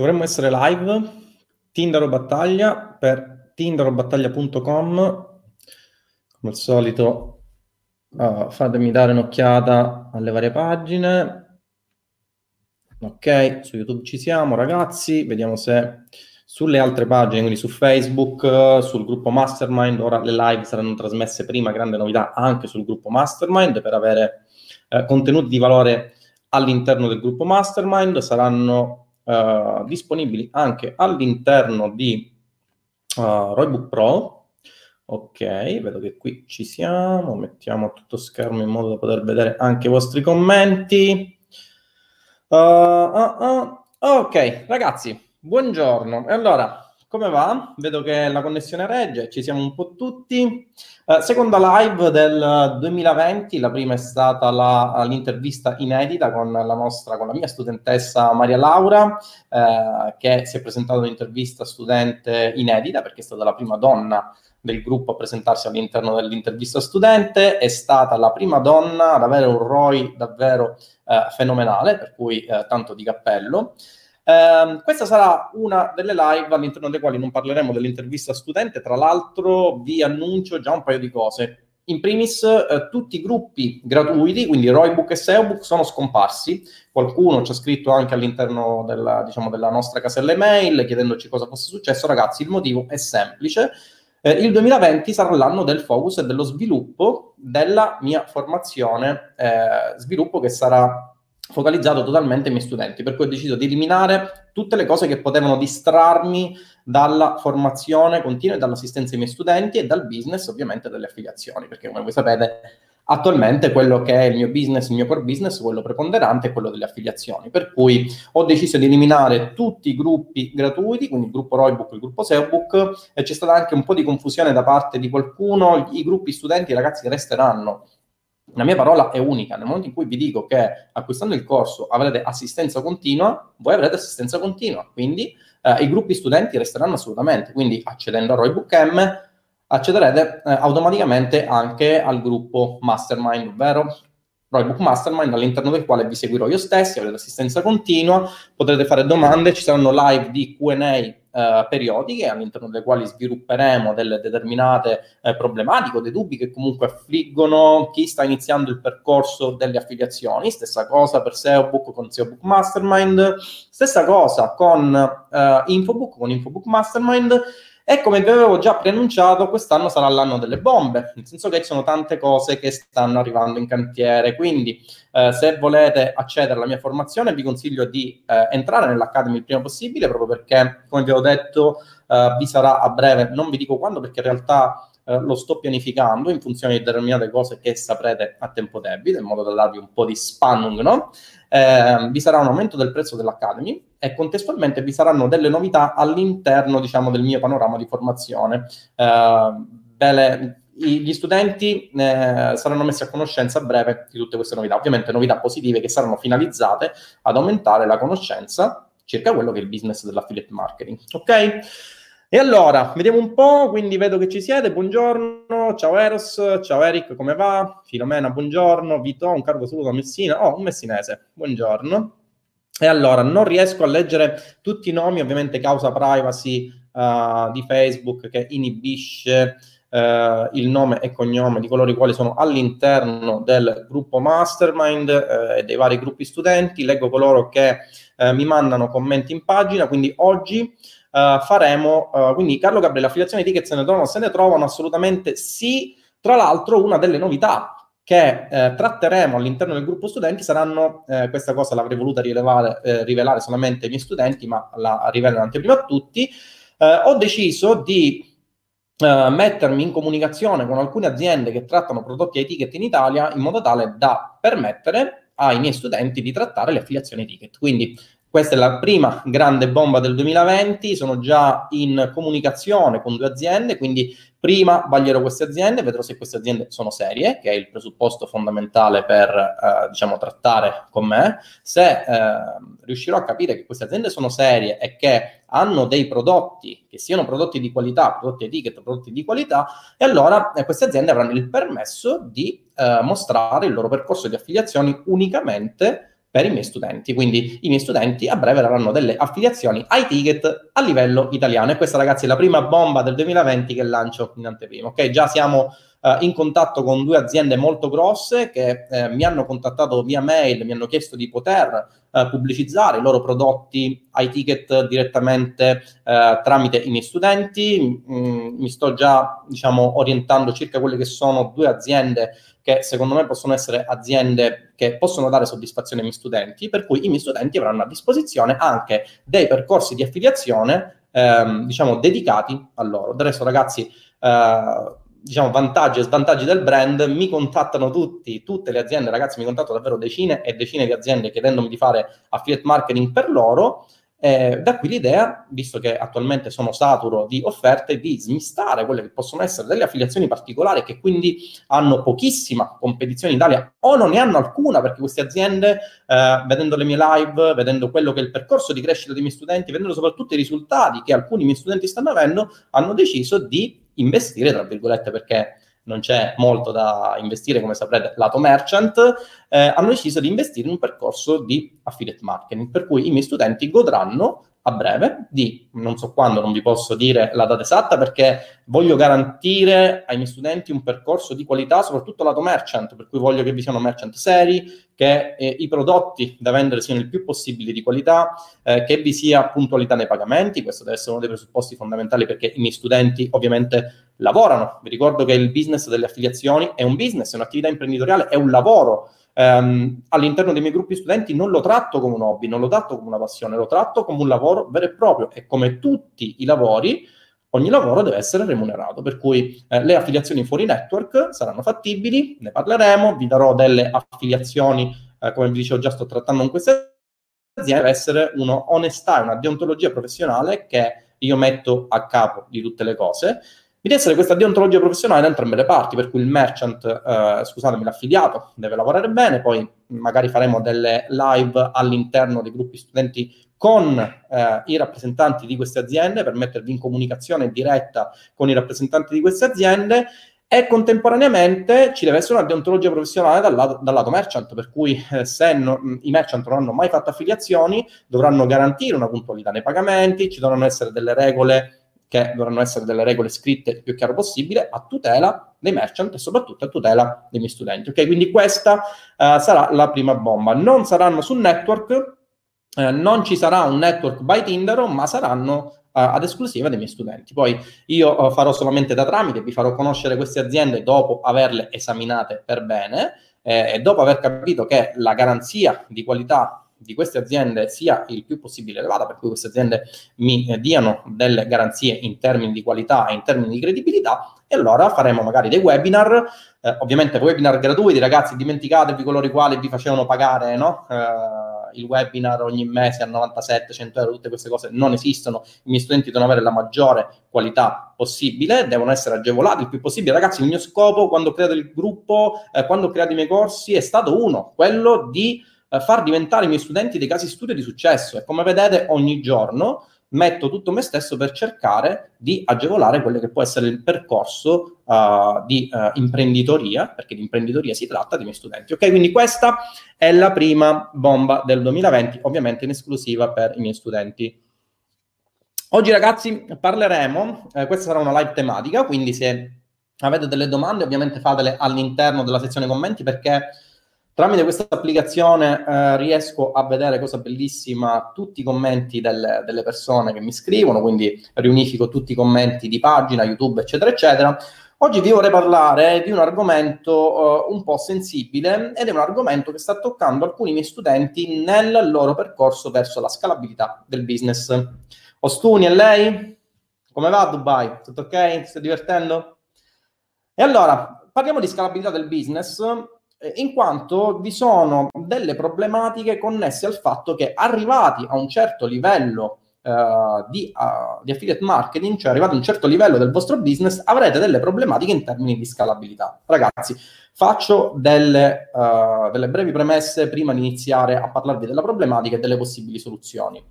Dovremmo essere live. Tindaro Battaglia per tindarobattaglia.com. Come al solito, uh, fatemi dare un'occhiata alle varie pagine. Ok, su YouTube ci siamo, ragazzi. Vediamo se sulle altre pagine, quindi su Facebook, sul gruppo Mastermind, ora le live saranno trasmesse prima, grande novità anche sul gruppo Mastermind per avere eh, contenuti di valore all'interno del gruppo Mastermind, saranno uh, disponibili anche all'interno di uh, Roybook Pro. Ok, vedo che qui ci siamo, mettiamo tutto schermo in modo da poter vedere anche i vostri commenti. Uh, ok, ragazzi, buongiorno. E allora, come va? Vedo che la connessione regge, ci siamo un po' tutti. Eh, seconda live del 2020, la prima è stata la, l'intervista inedita con la nostra, con la mia studentessa Maria Laura, eh, che si è presentata un'intervista studente inedita perché è stata la prima donna del gruppo a presentarsi all'interno dell'intervista studente, è stata la prima donna ad avere un ROI davvero eh, fenomenale, per cui eh, tanto di cappello. Eh, questa sarà una delle live all'interno delle quali non parleremo dell'intervista studente, tra l'altro vi annuncio già un paio di cose. In primis, eh, tutti i gruppi gratuiti, quindi Roybook e SEObook, sono scomparsi. Qualcuno ci ha scritto anche all'interno della, diciamo, della nostra casella email chiedendoci cosa fosse successo. Ragazzi, il motivo è semplice. Eh, il 2020 sarà l'anno del focus e dello sviluppo della mia formazione, eh, sviluppo che sarà focalizzato totalmente ai miei studenti, per cui ho deciso di eliminare tutte le cose che potevano distrarmi dalla formazione continua e dall'assistenza ai miei studenti e dal business, ovviamente delle affiliazioni, perché come voi sapete attualmente quello che è il mio business, il mio core business, quello preponderante è quello delle affiliazioni, per cui ho deciso di eliminare tutti i gruppi gratuiti, quindi il gruppo Roybook, il gruppo SEObook, e c'è stata anche un po' di confusione da parte di qualcuno, i gruppi studenti, ragazzi, resteranno la mia parola è unica. Nel momento in cui vi dico che acquistando il corso avrete assistenza continua, voi avrete assistenza continua. Quindi eh, i gruppi studenti resteranno assolutamente. Quindi accedendo a Roybook M accederete eh, automaticamente anche al gruppo Mastermind, ovvero Roybook Mastermind all'interno del quale vi seguirò io stessi, avrete assistenza continua, potrete fare domande, ci saranno live di Q&A eh, periodiche all'interno delle quali svilupperemo delle determinate eh, problematiche o dei dubbi che comunque affliggono chi sta iniziando il percorso delle affiliazioni. Stessa cosa per SEObook con SEObook Mastermind, stessa cosa con eh, Infobook con Infobook Mastermind e come vi avevo già preannunciato, quest'anno sarà l'anno delle bombe, nel senso che ci sono tante cose che stanno arrivando in cantiere. Quindi, eh, se volete accedere alla mia formazione, vi consiglio di eh, entrare nell'Academy il prima possibile, proprio perché, come vi ho detto, eh, vi sarà a breve, non vi dico quando, perché in realtà eh, lo sto pianificando in funzione di determinate cose che saprete a tempo debito, in modo da darvi un po' di spannung, no? eh, vi sarà un aumento del prezzo dell'Academy e contestualmente vi saranno delle novità all'interno, diciamo, del mio panorama di formazione. Eh, belle, gli studenti eh, saranno messi a conoscenza a breve di tutte queste novità, ovviamente novità positive che saranno finalizzate ad aumentare la conoscenza circa quello che è il business dell'affiliate marketing. Ok? E allora, vediamo un po', quindi vedo che ci siete, buongiorno, ciao Eros, ciao Eric, come va? Filomena, buongiorno, Vito, un caro saluto a Messina, oh, un messinese, buongiorno. E allora, non riesco a leggere tutti i nomi, ovviamente causa privacy uh, di Facebook che inibisce uh, il nome e cognome di coloro i quali sono all'interno del gruppo Mastermind uh, e dei vari gruppi studenti, leggo coloro che mi mandano commenti in pagina, quindi oggi uh, faremo, uh, quindi Carlo Gabriele, affiliazioni ticket se ne trovano, se ne trovano assolutamente sì. Tra l'altro una delle novità che eh, tratteremo all'interno del gruppo studenti saranno, eh, questa cosa l'avrei voluta rilevare, eh, rivelare solamente ai miei studenti, ma la rivelo in anteprima a tutti, eh, ho deciso di mettermi in comunicazione con alcune aziende che trattano prodotti a ticket in Italia in modo tale da permettere ai miei studenti di trattare le affiliazioni ticket. Quindi questa è la prima grande bomba del 2020, sono già in comunicazione con due aziende, quindi prima vaglierò queste aziende, vedrò se queste aziende sono serie, che è il presupposto fondamentale per eh, diciamo, trattare con me. Se eh, riuscirò a capire che queste aziende sono serie e che hanno dei prodotti, che siano prodotti di qualità, prodotti etichetta, prodotti di qualità, e allora eh, queste aziende avranno il permesso di eh, mostrare il loro percorso di affiliazioni unicamente per i miei studenti. Quindi i miei studenti a breve avranno delle affiliazioni ai ticket a livello italiano. E questa, ragazzi, è la prima bomba del 2020 che lancio in anteprima. Ok, già siamo uh, in contatto con due aziende molto grosse che eh, mi hanno contattato via mail, mi hanno chiesto di poter uh, pubblicizzare i loro prodotti ai ticket direttamente uh, tramite i miei studenti. Mm, mi sto già, diciamo, orientando circa quelle che sono due aziende che secondo me possono essere aziende che possono dare soddisfazione ai miei studenti, per cui i miei studenti avranno a disposizione anche dei percorsi di affiliazione, ehm, diciamo, dedicati a loro. Del resto, ragazzi, eh, diciamo, vantaggi e svantaggi del brand, mi contattano tutti, tutte le aziende, ragazzi, mi contattano davvero decine e decine di aziende chiedendomi di fare affiliate marketing per loro eh, da qui l'idea, visto che attualmente sono saturo di offerte, di smistare quelle che possono essere delle affiliazioni particolari che quindi hanno pochissima competizione in Italia o non ne hanno alcuna perché queste aziende, eh, vedendo le mie live, vedendo quello che è il percorso di crescita dei miei studenti, vedendo soprattutto i risultati che alcuni miei studenti stanno avendo, hanno deciso di investire, tra virgolette, perché non c'è molto da investire, come saprete, lato merchant, eh, hanno deciso di investire in un percorso di affiliate marketing, per cui i miei studenti godranno a breve di, non so quando, non vi posso dire la data esatta perché voglio garantire ai miei studenti un percorso di qualità, soprattutto lato merchant, per cui voglio che vi siano merchant seri, che eh, i prodotti da vendere siano il più possibile di qualità, eh, che vi sia puntualità nei pagamenti, questo deve essere uno dei presupposti fondamentali perché i miei studenti ovviamente lavorano. Vi ricordo che il business delle affiliazioni è un business, è un'attività imprenditoriale, è un lavoro ehm, all'interno dei miei gruppi studenti non lo tratto come un hobby, non lo tratto come una passione, lo tratto come un lavoro vero e proprio. E come tutti i lavori, ogni lavoro deve essere remunerato, per cui eh, le affiliazioni fuori network saranno fattibili, ne parleremo, vi darò delle affiliazioni, eh, come vi dicevo già sto trattando in queste aziende, deve essere un'onestà, una deontologia professionale che io metto a capo di tutte le cose deve essere questa deontologia professionale da entrambe le parti, per cui il merchant, eh, scusatemi, l'affiliato deve lavorare bene, poi magari faremo delle live all'interno dei gruppi studenti con eh, i rappresentanti di queste aziende per mettervi in comunicazione diretta con i rappresentanti di queste aziende e contemporaneamente ci deve essere una deontologia professionale dal lato, dal lato merchant, per cui eh, se no, i merchant non hanno mai fatto affiliazioni dovranno garantire una puntualità nei pagamenti, ci dovranno essere delle regole che dovranno essere delle regole scritte il più chiaro possibile a tutela dei merchant e soprattutto a tutela dei miei studenti. Ok, quindi questa uh, sarà la prima bomba. Non saranno sul network, eh, non ci sarà un network by Tinder, ma saranno uh, ad esclusiva dei miei studenti. Poi io uh, farò solamente da tramite, vi farò conoscere queste aziende dopo averle esaminate per bene eh, e dopo aver capito che la garanzia di qualità di queste aziende sia il più possibile elevata, per cui queste aziende mi eh, diano delle garanzie in termini di qualità e in termini di credibilità, e allora faremo magari dei webinar, eh, ovviamente webinar gratuiti, ragazzi, dimenticatevi coloro i quali vi facevano pagare no? eh, il webinar ogni mese a 97, 100 euro, tutte queste cose non esistono, i miei studenti devono avere la maggiore qualità possibile, devono essere agevolati il più possibile. Ragazzi, il mio scopo quando ho creato il gruppo, eh, quando ho creato i miei corsi è stato uno, quello di eh, far diventare i miei studenti dei casi studio di successo e come vedete ogni giorno metto tutto me stesso per cercare di agevolare quello che può essere il percorso uh, di uh, imprenditoria, perché di imprenditoria si tratta dei miei studenti. Ok, quindi questa è la prima bomba del 2020, ovviamente in esclusiva per i miei studenti. Oggi ragazzi parleremo, eh, questa sarà una live tematica, quindi se avete delle domande ovviamente fatele all'interno della sezione commenti perché Tramite questa applicazione eh, riesco a vedere, cosa bellissima, tutti i commenti delle, delle, persone che mi scrivono, quindi riunifico tutti i commenti di pagina, YouTube, eccetera, eccetera. Oggi vi vorrei parlare di un argomento uh, un po' sensibile ed è un argomento che sta toccando alcuni miei studenti nel loro percorso verso la scalabilità del business. Ostuni, e lei? Come va a Dubai? Tutto ok? Ti stai divertendo? E allora, parliamo di scalabilità del business eh, in quanto vi sono delle problematiche connesse al fatto che arrivati a un certo livello Uh, di, uh, di, affiliate marketing, cioè arrivati a un certo livello del vostro business, avrete delle problematiche in termini di scalabilità. Ragazzi, faccio delle, uh, delle brevi premesse prima di iniziare a parlarvi della problematica e delle possibili soluzioni.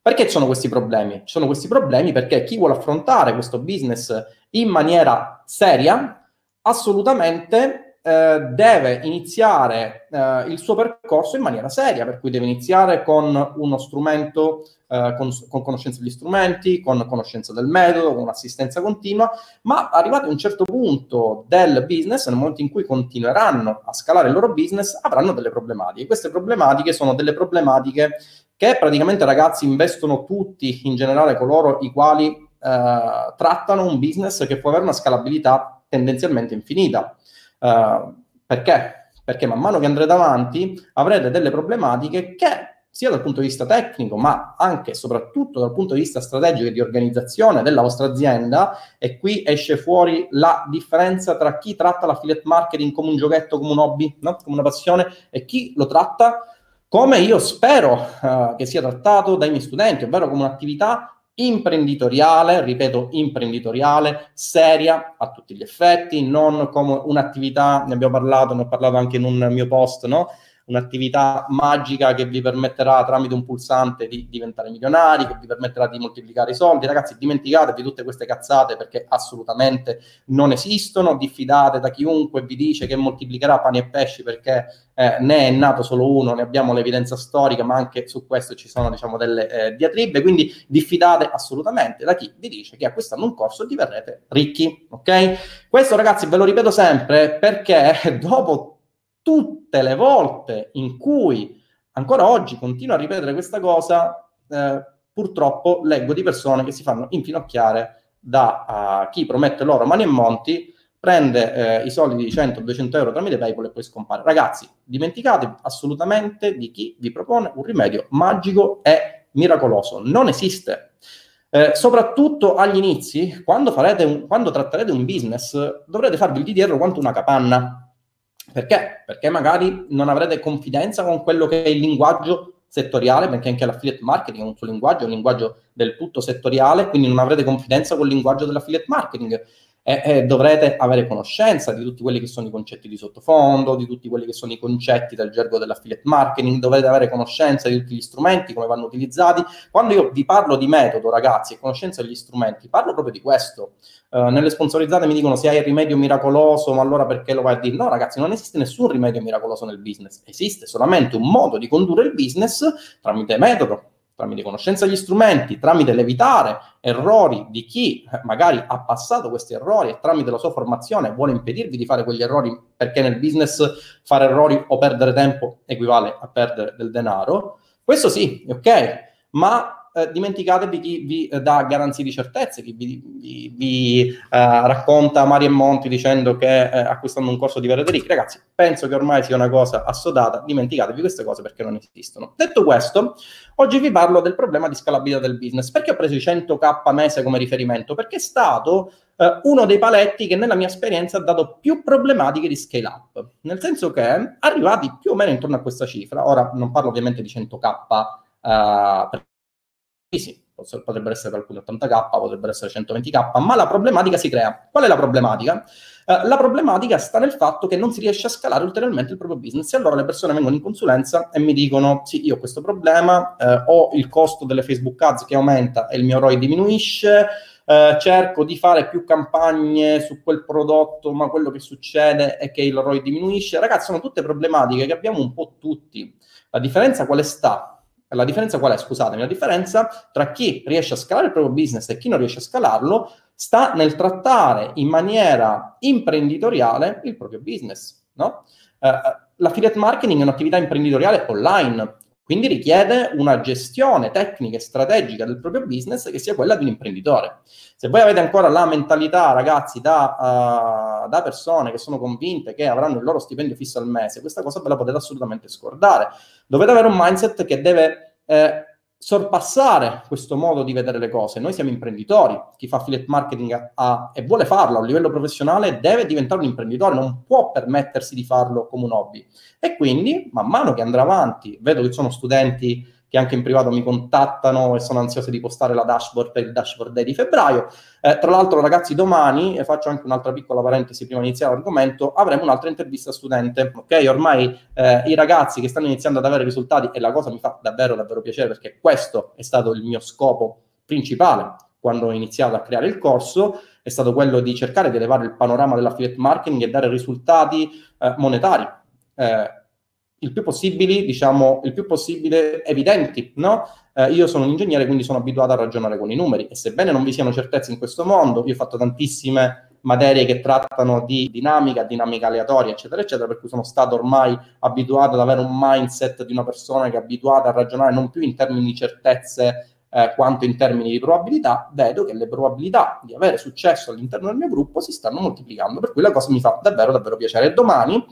Perché ci sono questi problemi? Ci sono questi problemi perché chi vuole affrontare questo business in maniera seria, assolutamente eh, deve iniziare eh, il suo percorso in maniera seria, per cui deve iniziare con uno strumento, eh, con, con, conoscenza degli strumenti, con conoscenza del metodo, con un'assistenza continua, ma arrivati a un certo punto del business, nel momento in cui continueranno a scalare il loro business, avranno delle problematiche. Queste problematiche sono delle problematiche che praticamente ragazzi investono tutti, in generale coloro i quali eh, trattano un business che può avere una scalabilità tendenzialmente infinita. Uh, perché? Perché man mano che andrete avanti avrete delle problematiche che sia dal punto di vista tecnico, ma anche e soprattutto dal punto di vista strategico e di organizzazione della vostra azienda, e qui esce fuori la differenza tra chi tratta l'affiliate marketing come un giochetto, come un hobby, no? come una passione, e chi lo tratta come io spero uh, che sia trattato dai miei studenti, ovvero come un'attività imprenditoriale, ripeto, imprenditoriale, seria a tutti gli effetti, non come un'attività, ne abbiamo parlato, ne ho parlato anche in un mio post, no? Un'attività magica che vi permetterà tramite un pulsante di diventare milionari, che vi permetterà di moltiplicare i soldi. Ragazzi, dimenticatevi tutte queste cazzate perché assolutamente non esistono, diffidate da chiunque vi dice che moltiplicherà pani e pesci perché eh, ne è nato solo uno, ne abbiamo l'evidenza storica, ma anche su questo ci sono diciamo delle eh, diatribe, quindi diffidate assolutamente da chi vi dice che acquistando un corso diverrete ricchi, ok? Questo ragazzi ve lo ripeto sempre perché dopo tutte le volte in cui ancora oggi continuo a ripetere questa cosa, eh, purtroppo leggo di persone che si fanno infinocchiare da uh, chi promette loro mani e monti, prende eh, i soldi di 100-200 euro tramite PayPal e poi scompare. Ragazzi, dimenticatevi assolutamente di chi vi propone un rimedio magico e miracoloso. Non esiste. Eh, soprattutto agli inizi, quando, un, quando tratterete un business, dovrete farvi il DDR quanto una capanna perché? Perché magari non avrete confidenza con quello che è il linguaggio settoriale, perché anche l'affiliate marketing è un suo linguaggio, è un linguaggio del tutto settoriale, quindi non avrete confidenza con il linguaggio dell'affiliate marketing e, e, dovrete avere conoscenza di tutti quelli che sono i concetti di sottofondo, di tutti quelli che sono i concetti del gergo dell'affiliate marketing, dovrete avere conoscenza di tutti gli strumenti, come vanno utilizzati. Quando io vi parlo di metodo, ragazzi, e conoscenza degli strumenti, parlo proprio di questo. Uh, nelle sponsorizzate mi dicono se hai il rimedio miracoloso, ma allora perché lo vai a dire? No, ragazzi, non esiste nessun rimedio miracoloso nel business, esiste solamente un modo di condurre il business tramite metodo, tramite conoscenza degli strumenti, tramite l'evitare errori di chi eh, magari ha passato questi errori e tramite la sua formazione vuole impedirvi di fare quegli errori perché nel business fare errori o perdere tempo equivale a perdere del denaro. Questo sì, ok, ma eh, dimenticatevi chi vi eh, dà garanzie di certezze, chi vi, vi, vi eh, racconta Mari e Monti dicendo che acquistando un corso di verrete ricchi. Ragazzi, penso che ormai sia una cosa assodata, dimenticatevi queste cose perché non esistono. Detto questo, oggi vi parlo del problema di scalabilità del business. Perché ho preso i 100k mese come riferimento? Perché è stato uno dei paletti che nella mia esperienza ha dato più problematiche di scale up, nel senso che arrivati più o meno intorno a questa cifra, ora non parlo ovviamente di 100k uh, sì, potrebbero essere per alcuni 80k, potrebbero essere 120k, ma la problematica si crea. Qual è la problematica? Uh, la problematica sta nel fatto che non si riesce a scalare ulteriormente il proprio business e allora le persone vengono in consulenza e mi dicono sì, io ho questo problema, uh, ho il costo delle Facebook Ads che aumenta e il mio ROI diminuisce, uh, cerco di fare più campagne su quel prodotto, ma quello che succede è che il ROI diminuisce. Ragazzi, sono tutte problematiche che abbiamo un po' tutti. La differenza quale sta? La differenza qual è? Scusatemi, la differenza tra chi riesce a scalare il proprio business e chi non riesce a scalarlo sta nel trattare in maniera imprenditoriale il proprio business. No? Uh, l'affiliate marketing è un'attività imprenditoriale online, quindi richiede una gestione tecnica e strategica del proprio business che sia quella di un imprenditore. Se voi avete ancora la mentalità, ragazzi, da, uh, da, persone che sono convinte che avranno il loro stipendio fisso al mese, questa cosa ve la potete assolutamente scordare. Dovete avere un mindset che deve eh, sorpassare questo modo di vedere le cose. Noi siamo imprenditori, chi fa affiliate marketing ha, e vuole farlo a un livello professionale deve diventare un imprenditore, non può permettersi di farlo come un hobby. E quindi, man mano che andrà avanti, vedo che sono studenti che anche in privato mi contattano e sono ansiosi di postare la dashboard per il dashboard day di febbraio. Eh, tra l'altro, ragazzi, domani, e faccio anche un'altra piccola parentesi prima di iniziare l'argomento, avremo un'altra intervista studente. Ok, ormai eh, i ragazzi che stanno iniziando ad avere risultati, e la cosa mi fa davvero, davvero piacere perché questo è stato il mio scopo principale quando ho iniziato a creare il corso, è stato quello di cercare di elevare il panorama dell'affiliate marketing e dare risultati eh, monetari. Eh, il più possibile, diciamo, il più possibile evidenti, no? Eh, io sono un ingegnere, quindi sono abituato a ragionare con i numeri e sebbene non vi siano certezze in questo mondo, io ho fatto tantissime materie che trattano di dinamica, dinamica aleatoria, eccetera, eccetera, per cui sono stato ormai abituato ad avere un mindset di una persona che è abituata a ragionare non più in termini di certezze eh, quanto in termini di probabilità, vedo che le probabilità di avere successo all'interno del mio gruppo si stanno moltiplicando, per cui la cosa mi fa davvero, davvero piacere. Domani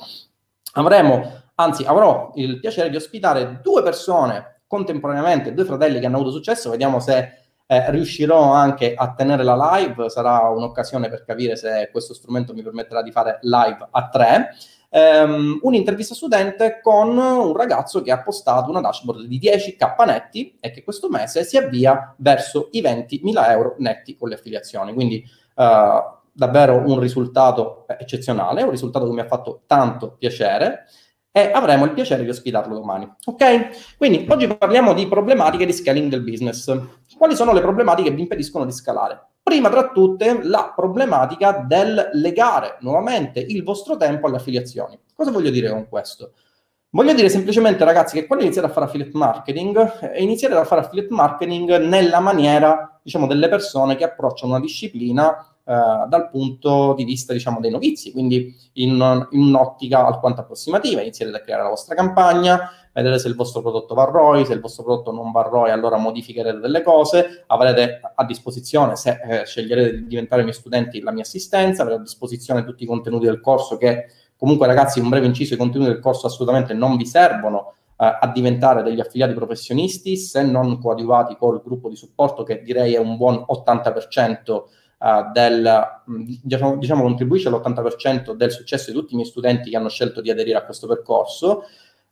avremo Anzi, avrò il piacere di ospitare due persone contemporaneamente, due fratelli che hanno avuto successo. Vediamo se eh, riuscirò anche a tenere la live. Sarà un'occasione per capire se questo strumento mi permetterà di fare live a tre. Um, un'intervista studente con un ragazzo che ha postato una dashboard di 10k netti e che questo mese si avvia verso i 20.000 euro netti con le affiliazioni. Quindi uh, davvero un risultato eccezionale, un risultato che mi ha fatto tanto piacere e avremo il piacere di ospitarlo domani. Ok? Quindi oggi parliamo di problematiche di scaling del business. Quali sono le problematiche che vi impediscono di scalare? Prima tra tutte la problematica del legare nuovamente il vostro tempo alle affiliazioni. Cosa voglio dire con questo? Voglio dire semplicemente, ragazzi, che quando iniziate a fare affiliate marketing, eh, iniziate a fare affiliate marketing nella maniera, diciamo, delle persone che approcciano una disciplina eh, dal punto di vista diciamo, dei novizi, quindi in, in, un'ottica alquanto approssimativa, iniziate a creare la vostra campagna, vedere se il vostro prodotto va ROI, se il vostro prodotto non va ROI allora modificherete delle cose, avrete a disposizione, se eh, sceglierete di diventare miei studenti, la mia assistenza, avrete a disposizione tutti i contenuti del corso che comunque ragazzi un breve inciso, i contenuti del corso assolutamente non vi servono eh, a diventare degli affiliati professionisti se non coadiuvati col gruppo di supporto che direi è un buon 80% uh, del, mm, diciamo, diciamo, contribuisce all'80% del successo di tutti i miei studenti che hanno scelto di aderire a questo percorso.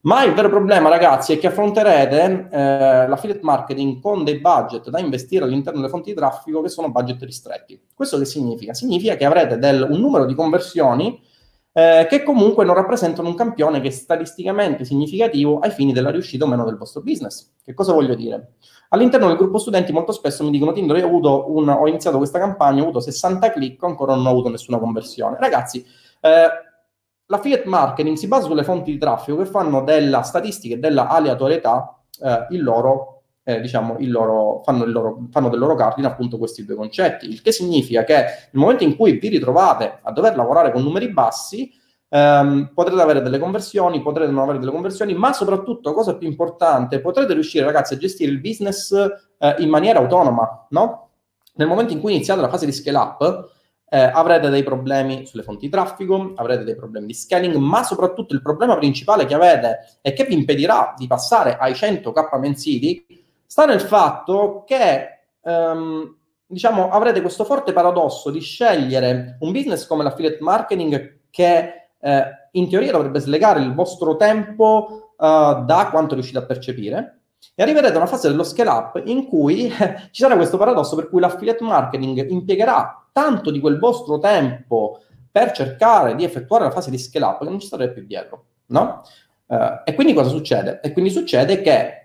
Ma il vero problema, ragazzi, è che affronterete eh, l'affiliate marketing con dei budget da investire all'interno delle fonti di traffico che sono budget ristretti. Questo che significa? Significa che avrete del, un numero di conversioni eh, che comunque non rappresentano un campione che è statisticamente significativo ai fini della riuscita o meno del vostro business. Che cosa voglio dire? All'interno del gruppo studenti molto spesso mi dicono Tinder, io ho, un, ho iniziato questa campagna, ho avuto 60 click, ancora non ho avuto nessuna conversione. Ragazzi, eh, l'affiliate marketing si basa sulle fonti di traffico che fanno della statistica e della aleatorietà eh, il loro eh, diciamo, il loro, fanno, il loro, fanno, del loro cardine appunto questi due concetti, il che significa che nel momento in cui vi ritrovate a dover lavorare con numeri bassi, ehm, potrete avere delle conversioni, potrete non avere delle conversioni, ma soprattutto, cosa più importante, potrete riuscire ragazzi a gestire il business eh, in maniera autonoma, no? Nel momento in cui iniziate la fase di scale up, eh, avrete dei problemi sulle fonti di traffico, avrete dei problemi di scaling, ma soprattutto il problema principale che avete e che vi impedirà di passare ai 100k mensili sta nel fatto che um, diciamo avrete questo forte paradosso di scegliere un business come l'affiliate marketing che eh, in teoria dovrebbe slegare il vostro tempo uh, da quanto riuscite a percepire e arriverete a una fase dello scale up in cui eh, ci sarà questo paradosso per cui l'affiliate marketing impiegherà tanto di quel vostro tempo per cercare di effettuare la fase di scale up che non ci starete più dietro, no? Uh, e quindi cosa succede? E quindi succede che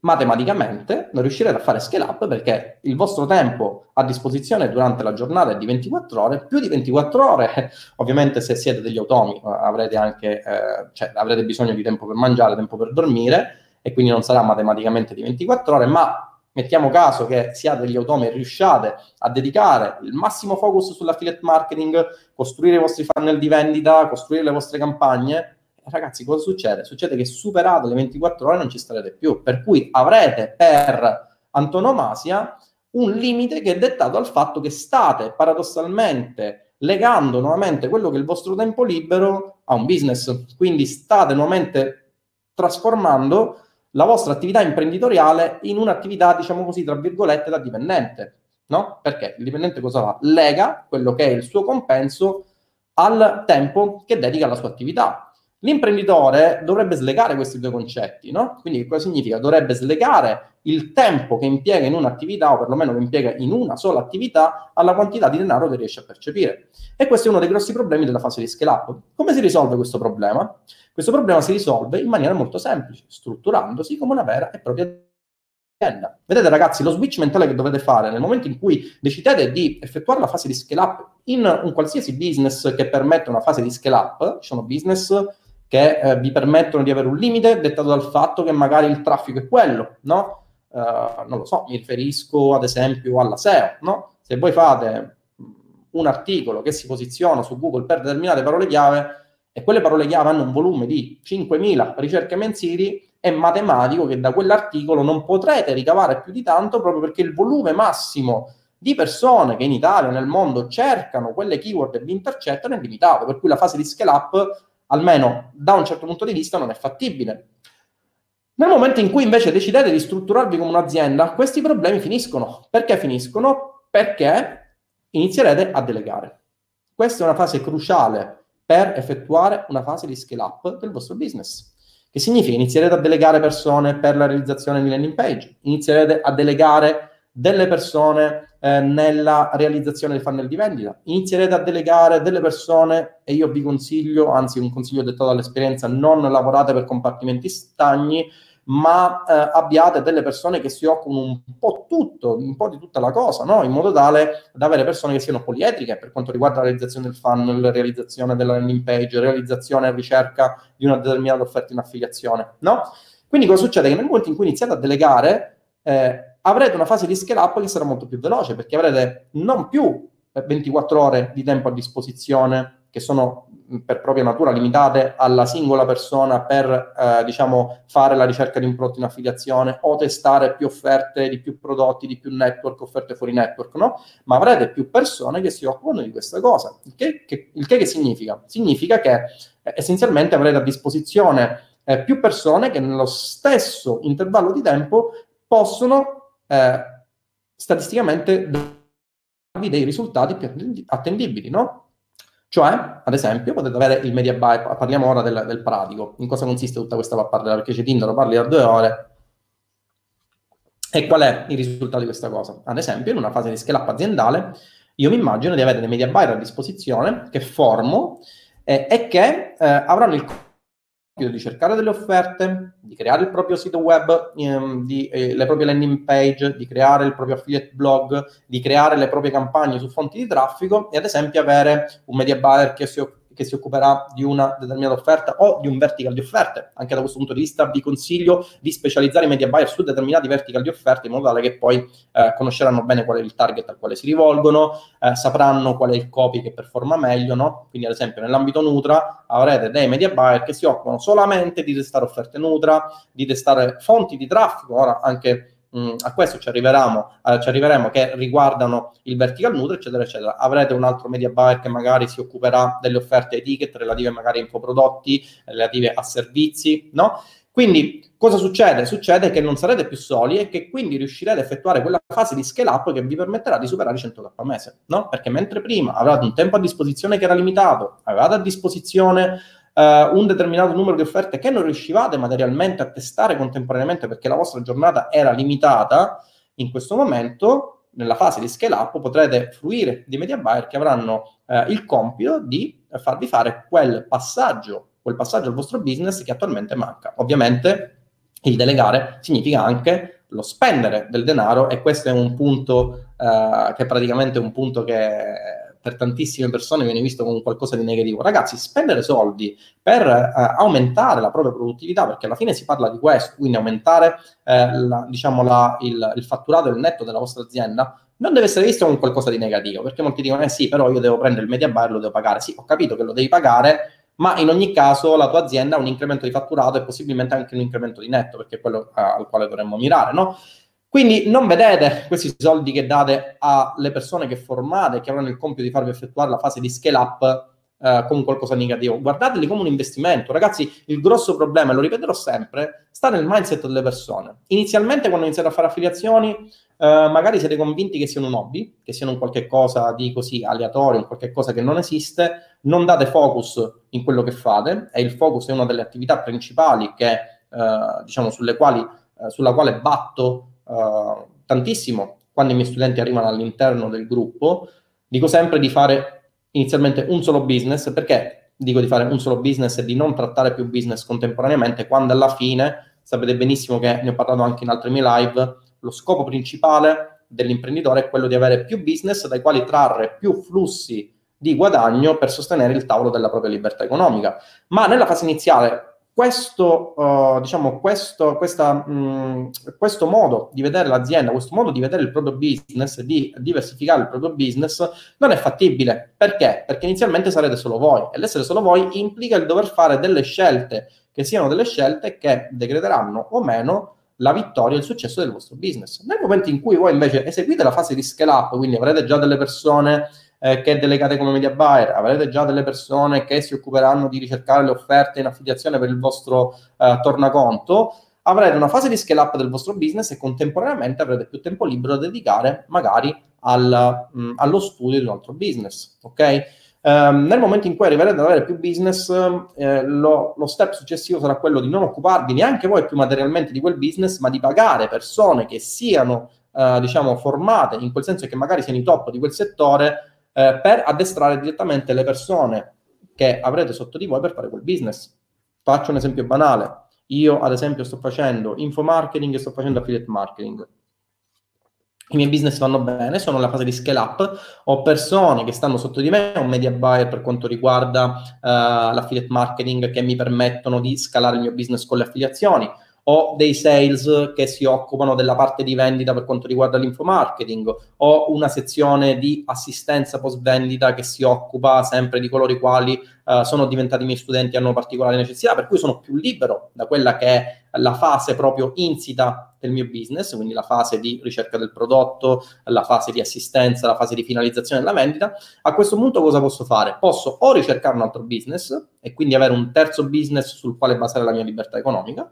matematicamente non riuscirete a fare scale up perché il vostro tempo a disposizione durante la giornata è di 24 ore, più di 24 ore, ovviamente se siete degli automi avrete anche, eh, cioè, avrete bisogno di tempo per mangiare, tempo per dormire e quindi non sarà matematicamente di 24 ore, ma mettiamo caso che siate degli automi e riusciate a dedicare il massimo focus sull'affiliate marketing, costruire i vostri funnel di vendita, costruire le vostre campagne, ragazzi, cosa succede? Succede che superate le 24 ore non ci starete più, per cui avrete per antonomasia un limite che è dettato dal fatto che state paradossalmente legando nuovamente quello che è il vostro tempo libero a un business, quindi state nuovamente trasformando la vostra attività imprenditoriale in un'attività, diciamo così, tra virgolette, da dipendente, no? Perché il dipendente cosa fa? Lega quello che è il suo compenso al tempo che dedica alla sua attività. L'imprenditore dovrebbe slegare questi due concetti, no? Quindi cosa significa? Dovrebbe slegare il tempo che impiega in un'attività, o perlomeno che impiega in una sola attività, alla quantità di denaro che riesce a percepire. E questo è uno dei grossi problemi della fase di scale up. Come si risolve questo problema? Questo problema si risolve in maniera molto semplice, strutturandosi come una vera e propria azienda. Vedete ragazzi, lo switch mentale che dovete fare nel momento in cui decidete di effettuare la fase di scale up in un qualsiasi business che permette una fase di scale up, ci sono business che eh, vi permettono di avere un limite dettato dal fatto che magari il traffico è quello, no? Uh, non lo so, mi riferisco ad esempio alla SEO, no? Se voi fate un articolo che si posiziona su Google per determinate parole chiave e quelle parole chiave hanno un volume di 5.000 ricerche mensili, è matematico che da quell'articolo non potrete ricavare più di tanto proprio perché il volume massimo di persone che in Italia o nel mondo cercano quelle keyword e vi intercettano è limitato, per cui la fase di scale up, almeno da un certo punto di vista, non è fattibile. Nel momento in cui invece decidete di strutturarvi come un'azienda, questi problemi finiscono. Perché finiscono? Perché inizierete a delegare. Questa è una fase cruciale per effettuare una fase di scale up del vostro business. Che significa inizierete a delegare persone per la realizzazione di landing page, inizierete a delegare delle persone eh, nella realizzazione del funnel di vendita, inizierete a delegare delle persone e io vi consiglio, anzi un consiglio dettato dall'esperienza, non lavorate per compartimenti stagni, ma eh, abbiate delle persone che si occupano un po' tutto, un po' di tutta la cosa, no? in modo tale da avere persone che siano polietriche per quanto riguarda la realizzazione del funnel, realizzazione della landing page, realizzazione e ricerca di una determinata offerta in affiliazione. No? Quindi cosa succede? Che nel momento in cui iniziate a delegare, eh, avrete una fase di scale up che sarà molto più veloce perché avrete non più 24 ore di tempo a disposizione che sono per propria natura limitate alla singola persona per eh, diciamo fare la ricerca di un prodotto in affiliazione o testare più offerte di più prodotti, di più network, offerte fuori network, no? Ma avrete più persone che si occupano di questa cosa. Il che, che, il che, che significa? Significa che eh, essenzialmente avrete a disposizione eh, più persone che nello stesso intervallo di tempo possono eh, statisticamente darvi dei risultati più attendibili, no? Cioè, ad esempio, potete avere il media buy, parliamo ora del, del pratico, in cosa consiste tutta questa papparella, perché c'è Tinder, parli da due ore, e qual è il risultato di questa cosa? Ad esempio, in una fase di scale up aziendale, io mi immagino di avere dei media buyer a disposizione che formo eh, e che eh, avranno il di cercare delle offerte, di creare il proprio sito web, ehm, di, eh, le proprie landing page, di creare il proprio affiliate blog, di creare le proprie campagne su fonti di traffico e ad esempio avere un media buyer che si occupa che si occuperà di una determinata offerta o di un vertical di offerte. Anche da questo punto di vista vi consiglio di specializzare i media buyer su determinati vertical di offerte in modo tale che poi eh, conosceranno bene qual è il target al quale si rivolgono, eh, sapranno qual è il copy che performa meglio, no? Quindi ad esempio nell'ambito Nutra avrete dei media buyer che si occupano solamente di testare offerte Nutra, di testare fonti di traffico, ora anche Mm, a questo ci arriveremo, eh, ci arriveremo che riguardano il vertical nutri, eccetera, eccetera. Avrete un altro media buyer che magari si occuperà delle offerte eticket relative magari a infoprodotti, relative a servizi, no? Quindi cosa succede? Succede che non sarete più soli e che quindi riuscirete a effettuare quella fase di scale up che vi permetterà di superare i 100k al mese, no? Perché mentre prima avevate un tempo a disposizione che era limitato, avevate a disposizione uh, un determinato numero di offerte che non riuscivate materialmente a testare contemporaneamente perché la vostra giornata era limitata, in questo momento, nella fase di scale up, potrete fruire di media buyer che avranno uh, il compito di farvi fare quel passaggio, quel passaggio al vostro business che attualmente manca. Ovviamente il delegare significa anche lo spendere del denaro e questo è un punto uh, che è praticamente un punto che per tantissime persone viene visto come qualcosa di negativo. Ragazzi, spendere soldi per eh, aumentare la propria produttività, perché alla fine si parla di questo, quindi aumentare eh, la, diciamo la, il, il fatturato il netto della vostra azienda, non deve essere visto come qualcosa di negativo, perché molti dicono, eh sì, però io devo prendere il media buyer e lo devo pagare. Sì, ho capito che lo devi pagare, ma in ogni caso la tua azienda ha un incremento di fatturato e possibilmente anche un incremento di netto, perché è quello eh, al quale dovremmo mirare, no? Quindi non vedete questi soldi che date alle persone che formate, che avranno il compito di farvi effettuare la fase di scale up eh, come qualcosa di negativo. Guardateli come un investimento. Ragazzi, il grosso problema, lo ripeterò sempre, sta nel mindset delle persone. Inizialmente quando iniziate a fare affiliazioni, eh, magari siete convinti che siano un hobby, che siano un qualche cosa di così aleatorio, un qualche cosa che non esiste, non date focus in quello che fate, e il focus è una delle attività principali che, eh, diciamo, sulle quali, eh, sulla quale batto uh, tantissimo. Quando i miei studenti arrivano all'interno del gruppo, dico sempre di fare inizialmente un solo business, perché dico di fare un solo business e di non trattare più business contemporaneamente, quando alla fine, sapete benissimo che ne ho parlato anche in altre mie live, lo scopo principale dell'imprenditore è quello di avere più business dai quali trarre più flussi di guadagno per sostenere il tavolo della propria libertà economica. Ma nella fase iniziale questo, uh, diciamo, questo, questa, mh, questo modo di vedere l'azienda, questo modo di vedere il proprio business, di diversificare il proprio business, non è fattibile. Perché? Perché inizialmente sarete solo voi e l'essere solo voi implica il dover fare delle scelte che siano delle scelte che decreteranno o meno la vittoria e il successo del vostro business. Nel momento in cui voi invece eseguite la fase di scale up, quindi avrete già delle persone eh, che delegate come media buyer, avrete già delle persone che si occuperanno di ricercare le offerte in affiliazione per il vostro eh, tornaconto, avrete una fase di scale up del vostro business e contemporaneamente avrete più tempo libero da dedicare magari al, mh, allo studio di un altro business, ok? Um, nel momento in cui arriverete ad avere più business, eh, lo, lo, step successivo sarà quello di non occuparvi neanche voi più materialmente di quel business, ma di pagare persone che siano, eh, diciamo, formate in quel senso che magari siano i top di quel settore eh, per addestrare direttamente le persone che avrete sotto di voi per fare quel business. Faccio un esempio banale. Io, ad esempio, sto facendo info marketing e sto facendo affiliate marketing. I miei business vanno bene, sono nella fase di scale up, ho persone che stanno sotto di me, un media buyer per quanto riguarda uh, l'affiliate marketing che mi permettono di scalare il mio business con le affiliazioni ho dei sales che si occupano della parte di vendita per quanto riguarda l'infomarketing, ho una sezione di assistenza post vendita che si occupa sempre di coloro i quali uh, sono diventati miei studenti e hanno particolari necessità, per cui sono più libero da quella che è la fase proprio insita del mio business, quindi la fase di ricerca del prodotto, la fase di assistenza, la fase di finalizzazione della vendita. A questo punto cosa posso fare? Posso o ricercare un altro business e quindi avere un terzo business sul quale basare la mia libertà economica,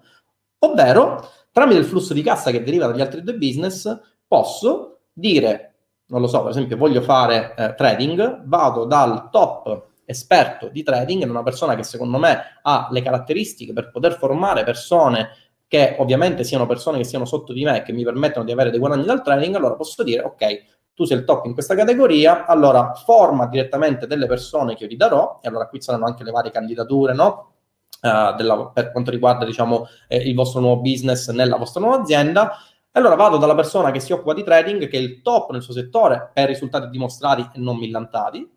Ovvero, tramite il flusso di cassa che deriva dagli altri due business, posso dire, non lo so, per esempio, voglio fare eh, trading, vado dal top esperto di trading, una persona che secondo me ha le caratteristiche per poter formare persone che ovviamente siano persone che siano sotto di me e che mi permettono di avere dei guadagni dal trading, allora posso dire, ok, tu sei il top in questa categoria, allora forma direttamente delle persone che io ti darò, e allora qui saranno anche le varie candidature, no? Uh, della, per quanto riguarda diciamo, eh, il vostro nuovo business nella vostra nuova azienda. Allora vado dalla persona che si occupa di trading, che è il top nel suo settore per risultati dimostrati e non millantati,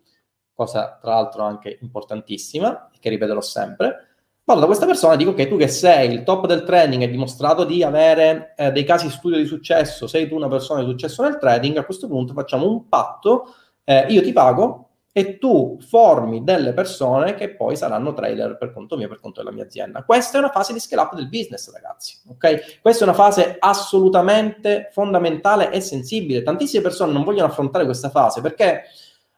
cosa tra l'altro anche importantissima, che ripeterò sempre. Vado da questa persona e dico che tu che sei il top del trading e dimostrato di avere eh, dei casi studio di successo, sei tu una persona di successo nel trading, a questo punto facciamo un patto, eh, io ti pago e tu formi delle persone che poi saranno trader per conto mio, per conto della mia azienda. Questa è una fase di scale up del business, ragazzi, ok? Questa è una fase assolutamente fondamentale e sensibile. Tantissime persone non vogliono affrontare questa fase perché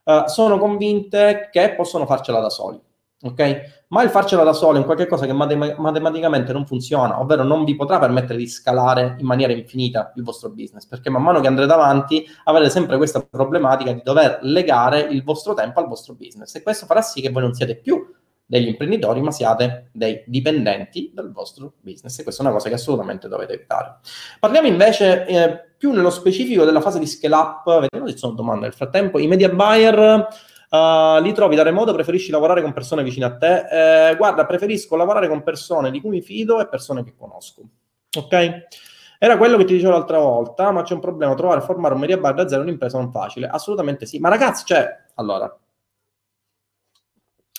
uh, sono convinte che possono farcela da soli ok? Ma il farcela da solo è un qualche cosa che matem- matematicamente non funziona, ovvero non vi potrà permettere di scalare in maniera infinita il vostro business, perché man mano che andrete avanti avrete sempre questa problematica di dover legare il vostro tempo al vostro business e questo farà sì che voi non siate più degli imprenditori, ma siate dei dipendenti dal vostro business e questa è una cosa che assolutamente dovete evitare. Parliamo invece eh, più nello specifico della fase di scale up, vediamo se ci sono domande. Nel frattempo, i media buyer Uh, li trovi da remoto, preferisci lavorare con persone vicine a te? Eh, guarda, preferisco lavorare con persone di cui mi fido e persone che conosco. Ok? Era quello che ti dicevo l'altra volta, ma c'è un problema, trovare e formare un media bar da zero è un'impresa non facile. Assolutamente sì. Ma ragazzi, cioè, allora,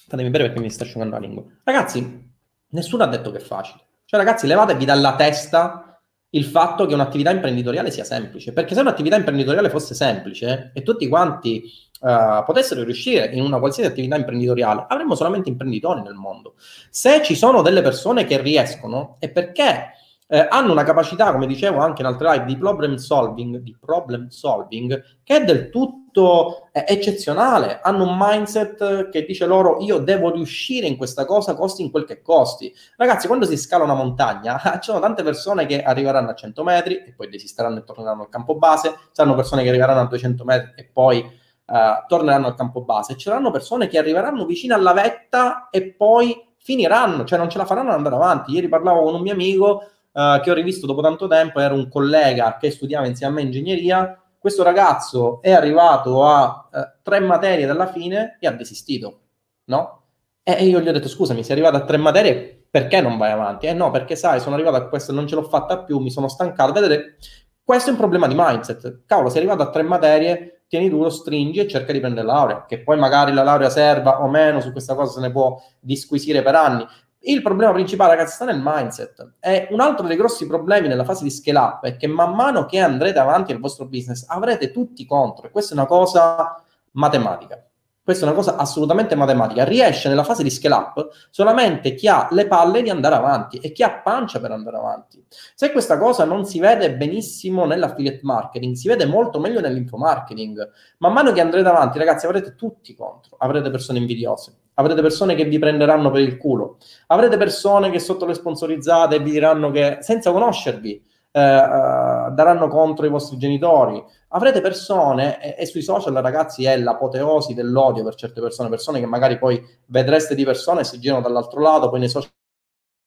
fatemi bere perché mi sta asciugando la lingua. Ragazzi, nessuno ha detto che è facile. Cioè, ragazzi, levatevi dalla testa il fatto che un'attività imprenditoriale sia semplice, perché se un'attività imprenditoriale fosse semplice e tutti quanti uh, potessero riuscire in una qualsiasi attività imprenditoriale, avremmo solamente imprenditori nel mondo. Se ci sono delle persone che riescono, è perché eh, hanno una capacità, come dicevo anche in altre live, di problem solving, di problem solving che è del tutto eh, eccezionale. Hanno un mindset che dice loro io devo riuscire in questa cosa, costi in quel che costi. Ragazzi, quando si scala una montagna, ci sono tante persone che arriveranno a 100 metri e poi desisteranno e torneranno al campo base, saranno persone che arriveranno a 200 metri e poi Uh, torneranno al campo base. C'erano persone che arriveranno vicino alla vetta e poi finiranno, cioè non ce la faranno ad andare avanti. Ieri parlavo con un mio amico uh, che ho rivisto dopo tanto tempo, era un collega che studiava insieme a me ingegneria. Questo ragazzo è arrivato a uh, tre materie dalla fine e ha desistito, no? E io gli ho detto, scusami, sei arrivato a tre materie, perché non vai avanti? Eh no, perché sai, sono arrivato a questo non ce l'ho fatta più, mi sono stancato. Vedete, Questo è un problema di mindset. Cavolo, sei arrivato a tre materie, tieni duro, stringi e cerca di prendere la laurea, che poi magari la laurea serva o meno, su questa cosa se ne può disquisire per anni. Il problema principale, ragazzi, sta nel mindset. E un altro dei grossi problemi nella fase di scale up è che man mano che andrete avanti nel vostro business avrete tutti contro. E questa è una cosa matematica. Questa è una cosa assolutamente matematica. Riesce nella fase di scale up solamente chi ha le palle di andare avanti e chi ha pancia per andare avanti. Se questa cosa non si vede benissimo nell'affiliate marketing, si vede molto meglio nell'info marketing. Man mano che andrete avanti, ragazzi, avrete tutti contro. Avrete persone invidiose, avrete persone che vi prenderanno per il culo, avrete persone che sotto le sponsorizzate vi diranno che senza conoscervi daranno contro i vostri genitori. Avrete persone, e, e, sui social ragazzi è l'apoteosi dell'odio per certe persone, persone che magari poi vedreste di persone e si girano dall'altro lato, poi nei social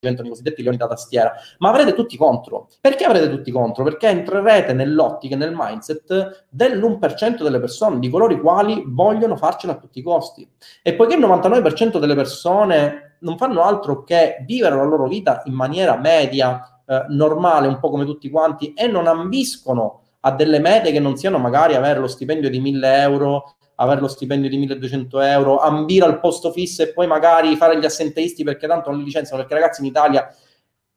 diventano i cosiddetti leoni da tastiera, ma avrete tutti contro. Perché avrete tutti contro? Perché entrerete nell'ottica, nel mindset dell'1% delle persone, di coloro i quali vogliono farcela a tutti i costi. E poiché il 99% delle persone non fanno altro che vivere la loro vita in maniera media, eh, normale, un po' come tutti quanti, e non ambiscono a delle mete che non siano magari avere lo stipendio di 1000 euro, avere lo stipendio di 1200 euro, ambire al posto fisso e poi magari fare gli assenteisti perché tanto non li licenziano, perché ragazzi in Italia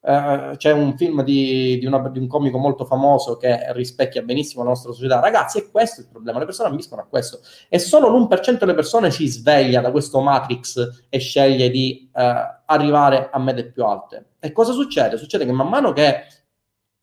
Uh, c'è un film di, di, una, di, un comico molto famoso che rispecchia benissimo la nostra società. Ragazzi, è questo il problema. Le persone ambiscono a questo. E solo l'1% delle persone si sveglia da questo matrix e sceglie di uh, arrivare a mete più alte. E cosa succede? Succede che man mano che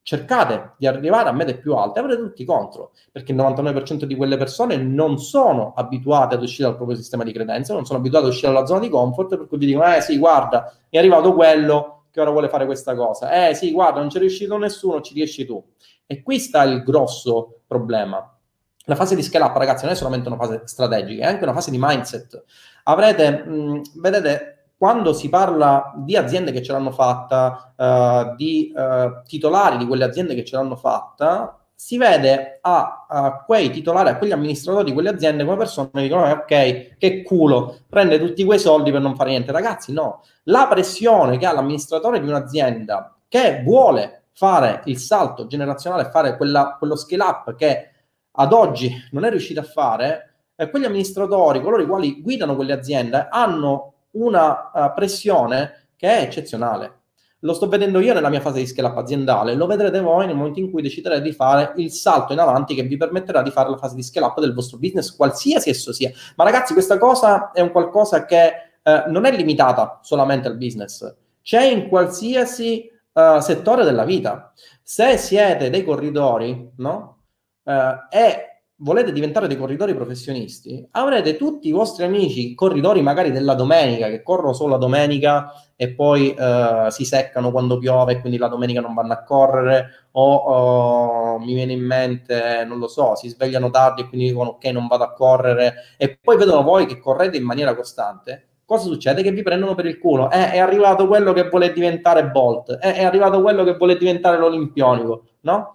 cercate di arrivare a mete più alte, avrete tutti contro, perché il 99% di quelle persone non sono abituate ad uscire dal proprio sistema di credenze, non sono abituate ad uscire dalla zona di comfort, per cui vi dicono, eh sì, guarda, è arrivato quello, che ora vuole fare questa cosa. Eh sì, guarda, non c'è riuscito nessuno, ci riesci tu. E qui sta il grosso problema. La fase di scale up, ragazzi, non è solamente una fase strategica, è anche una fase di mindset. Avrete, mh, vedete, quando si parla di aziende che ce l'hanno fatta, uh, di uh, titolari di quelle aziende che ce l'hanno fatta, si vede a, a, quei titolari, a quegli amministratori di quelle aziende come persone che dicono: Ok, che culo, prende tutti quei soldi per non fare niente. Ragazzi, no, la pressione che ha l'amministratore di un'azienda che vuole fare il salto generazionale, fare quella, quello scale up che ad oggi non è riuscito a fare, eh, quegli amministratori, coloro i quali guidano quelle aziende, hanno una uh, pressione che è eccezionale lo sto vedendo io nella mia fase di scale up aziendale, lo vedrete voi nel momento in cui deciderete di fare il salto in avanti che vi permetterà di fare la fase di scale up del vostro business, qualsiasi esso sia. Ma ragazzi, questa cosa è un qualcosa che eh, non è limitata solamente al business, c'è in qualsiasi uh, settore della vita. Se siete dei corridori, no? Uh, e volete diventare dei corridori professionisti, avrete tutti i vostri amici corridori magari della domenica, che corrono solo la domenica e poi uh, si seccano quando piove e quindi la domenica non vanno a correre, o uh, mi viene in mente, non lo so, si svegliano tardi e quindi dicono ok non vado a correre e poi vedono voi che correte in maniera costante. Cosa succede? Che vi prendono per il culo. Eh, è arrivato quello che vuole diventare Bolt, eh, è arrivato quello che vuole diventare l'olimpionico, no?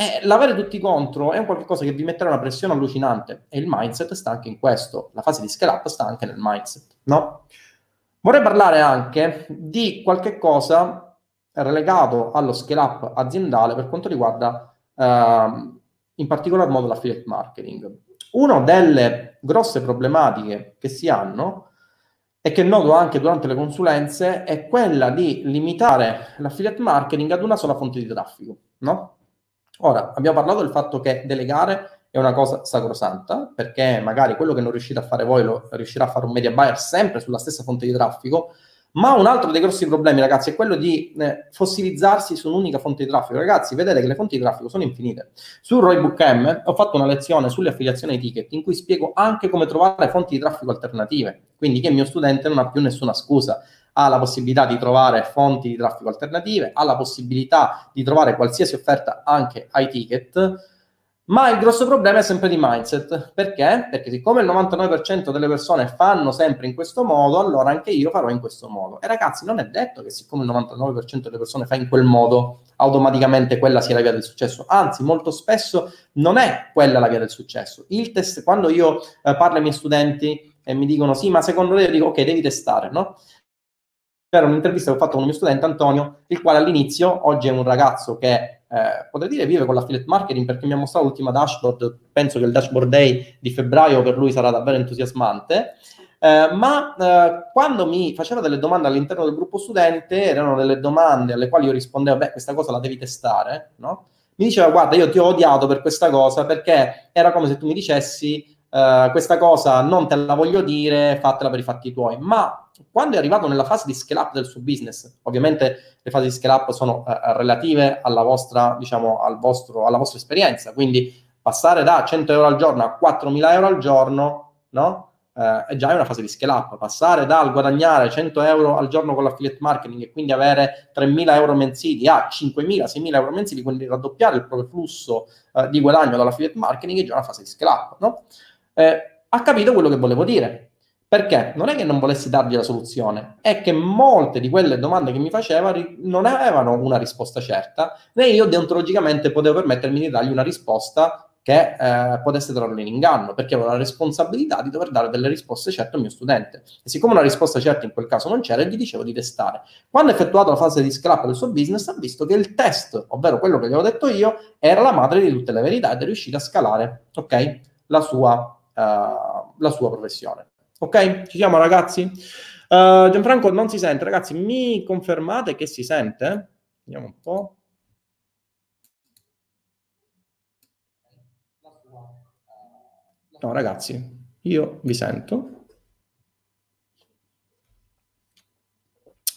Eh, l'avere tutti contro è un qualcosa che vi metterà una pressione allucinante e il mindset sta anche in questo. La fase di scale up sta anche nel mindset, no? Vorrei parlare anche di qualche cosa relegato allo scale up aziendale per quanto riguarda uh, in particolar modo l'affiliate marketing. Una delle grosse problematiche che si hanno e che noto anche durante le consulenze è quella di limitare l'affiliate marketing ad una sola fonte di traffico, no? Ora, abbiamo parlato del fatto che delegare è una cosa sacrosanta, perché magari quello che non riuscite a fare voi lo riuscirà a fare un media buyer sempre sulla stessa fonte di traffico, ma un altro dei grossi problemi, ragazzi, è quello di eh, fossilizzarsi su un'unica fonte di traffico. Ragazzi, vedete che le fonti di traffico sono infinite. Su Roybook M ho fatto una lezione sulle affiliazioni ai ticket in cui spiego anche come trovare fonti di traffico alternative, quindi che il mio studente non ha più nessuna scusa ha la possibilità di trovare fonti di traffico alternative, ha la possibilità di trovare qualsiasi offerta anche ai ticket, ma il grosso problema è sempre di mindset. Perché? Perché siccome il 99% delle persone fanno sempre in questo modo, allora anche io farò in questo modo. E ragazzi, non è detto che siccome il 99% delle persone fa in quel modo, automaticamente quella sia la via del successo. Anzi, molto spesso non è quella la via del successo. Il test, quando io eh, parlo ai miei studenti e mi dicono sì, ma secondo te, io dico ok, devi testare, no? C'era un'intervista che ho fatto con un mio studente Antonio, il quale all'inizio, oggi è un ragazzo che eh, potrei dire vive con l'affiliate marketing perché mi ha mostrato l'ultima dashboard, penso che il dashboard day di febbraio per lui sarà davvero entusiasmante, eh, ma eh, quando mi faceva delle domande all'interno del gruppo studente, erano delle domande alle quali io rispondevo, beh, questa cosa la devi testare, no? Mi diceva, guarda, io ti ho odiato per questa cosa perché era come se tu mi dicessi, Uh, questa cosa non te la voglio dire, fatela per i fatti tuoi. Ma quando è arrivato nella fase di scale up del suo business, ovviamente le fasi di scale up sono uh, relative alla vostra, diciamo, al vostro, alla vostra esperienza, quindi passare da 100 euro al giorno a 4.000 euro al giorno, no? Uh, è già una fase di scale up. Passare dal guadagnare 100 euro al giorno con l'affiliate marketing e quindi avere 3.000 euro mensili a 5.000, 6.000 euro mensili, quindi raddoppiare il proprio flusso di guadagno dall'affiliate marketing è già una fase di scale up, no? eh, ha capito quello che volevo dire. Perché non è che non volessi dargli la soluzione, è che molte di quelle domande che mi faceva ri- non avevano una risposta certa, né io deontologicamente potevo permettermi di dargli una risposta che eh, potesse trarlo in inganno, perché avevo la responsabilità di dover dare delle risposte certe al mio studente. E siccome una risposta certa in quel caso non c'era, gli dicevo di testare. Quando ha effettuato la fase di scrap del suo business, ha visto che il test, ovvero quello che gli avevo detto io, era la madre di tutte le verità ed è riuscito a scalare, ok? La sua uh, la sua professione. Ok? Ci siamo ragazzi? Uh, Gianfranco non si sente, ragazzi, mi confermate che si sente? Vediamo un po'. No, ragazzi, io vi sento.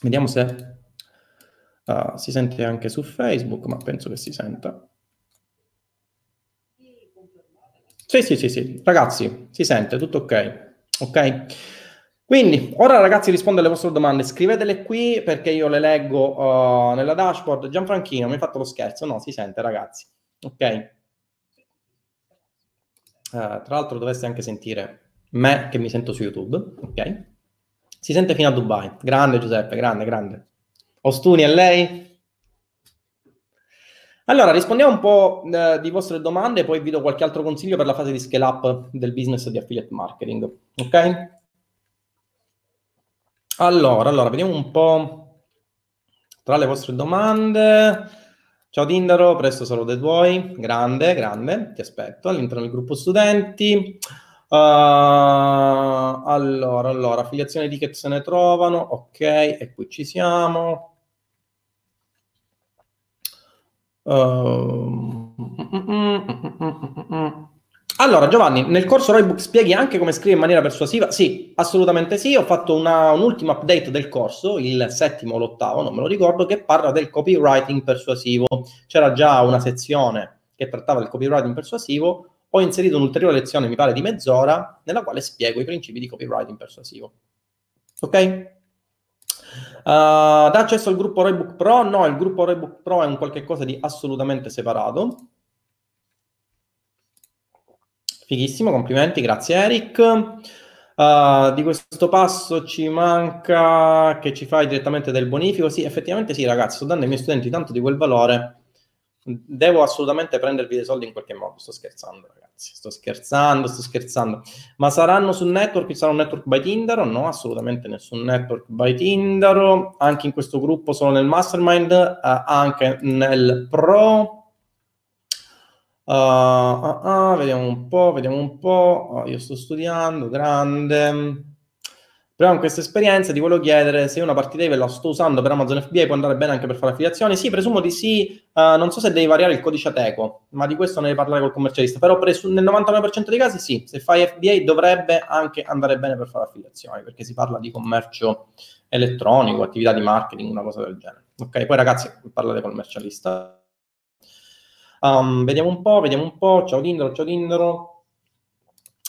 Vediamo se uh, si sente anche su Facebook, ma penso che si senta. Sì, sì, sì, sì. Ragazzi, si sente, tutto ok. Ok? Quindi, ora ragazzi rispondo alle vostre domande. Scrivetele qui perché io le leggo uh, nella dashboard. Gianfranchino, mi hai fatto lo scherzo? No, si sente, ragazzi. Ok? Uh, tra l'altro dovreste anche sentire me che mi sento su YouTube. Ok? Si sente fino a Dubai. Grande Giuseppe, grande, grande. Ostuni a lei? Allora, rispondiamo un po' eh, di vostre domande e poi vi do qualche altro consiglio per la fase di scale up del business di affiliate marketing. Ok? Allora, allora, vediamo un po' tra le vostre domande. Ciao Tindaro, presto sarò dei tuoi. Grande, grande, ti aspetto all'interno del gruppo studenti. Uh, allora, allora, affiliazione ticket se ne trovano. Ok, e qui ci siamo. Uh, allora, Giovanni, nel corso Roybook spieghi anche come scrivere in maniera persuasiva? Sì, assolutamente sì. Ho fatto una, un ultimo update del corso, il settimo o l'ottavo, non me lo ricordo, che parla del copywriting persuasivo. C'era già una sezione che trattava del copywriting persuasivo. Ho inserito un'ulteriore lezione, mi pare di mezz'ora, nella quale spiego i principi di copywriting persuasivo. Ok? Uh, dà accesso al gruppo Roybook Pro? No, il gruppo Roybook Pro è un qualche cosa di assolutamente separato. Fighissimo, complimenti, grazie Eric. Uh, di questo passo ci manca che ci fai direttamente del bonifico. Sì, effettivamente sì, ragazzi, sto dando ai miei studenti tanto di quel valore. Devo assolutamente prendervi dei soldi in qualche modo. Sto scherzando, ragazzi sto scherzando, sto scherzando. Ma saranno sul network, sarà un network by Tindaro? No, assolutamente nessun network by Tindaro. Anche in questo gruppo, solo nel mastermind, uh, anche nel pro. Uh, uh, uh, vediamo un po', vediamo un po'. Oh, io sto studiando, grande. Però in questa esperienza ti volevo chiedere se una partita IVA la sto usando per Amazon FBA può andare bene anche per fare affiliazioni. Sì, presumo di sì. Uh, non so se devi variare il codice Ateco, ma di questo ne devi parlare col commercialista. Però presu- nel 99% dei casi sì, se fai FBA dovrebbe anche andare bene per fare affiliazioni, perché si parla di commercio elettronico, attività di marketing, una cosa del genere. Ok, poi ragazzi, parlate col commercialista. Um, vediamo un po', vediamo un po'. Ciao Dindro, ciao Dindro.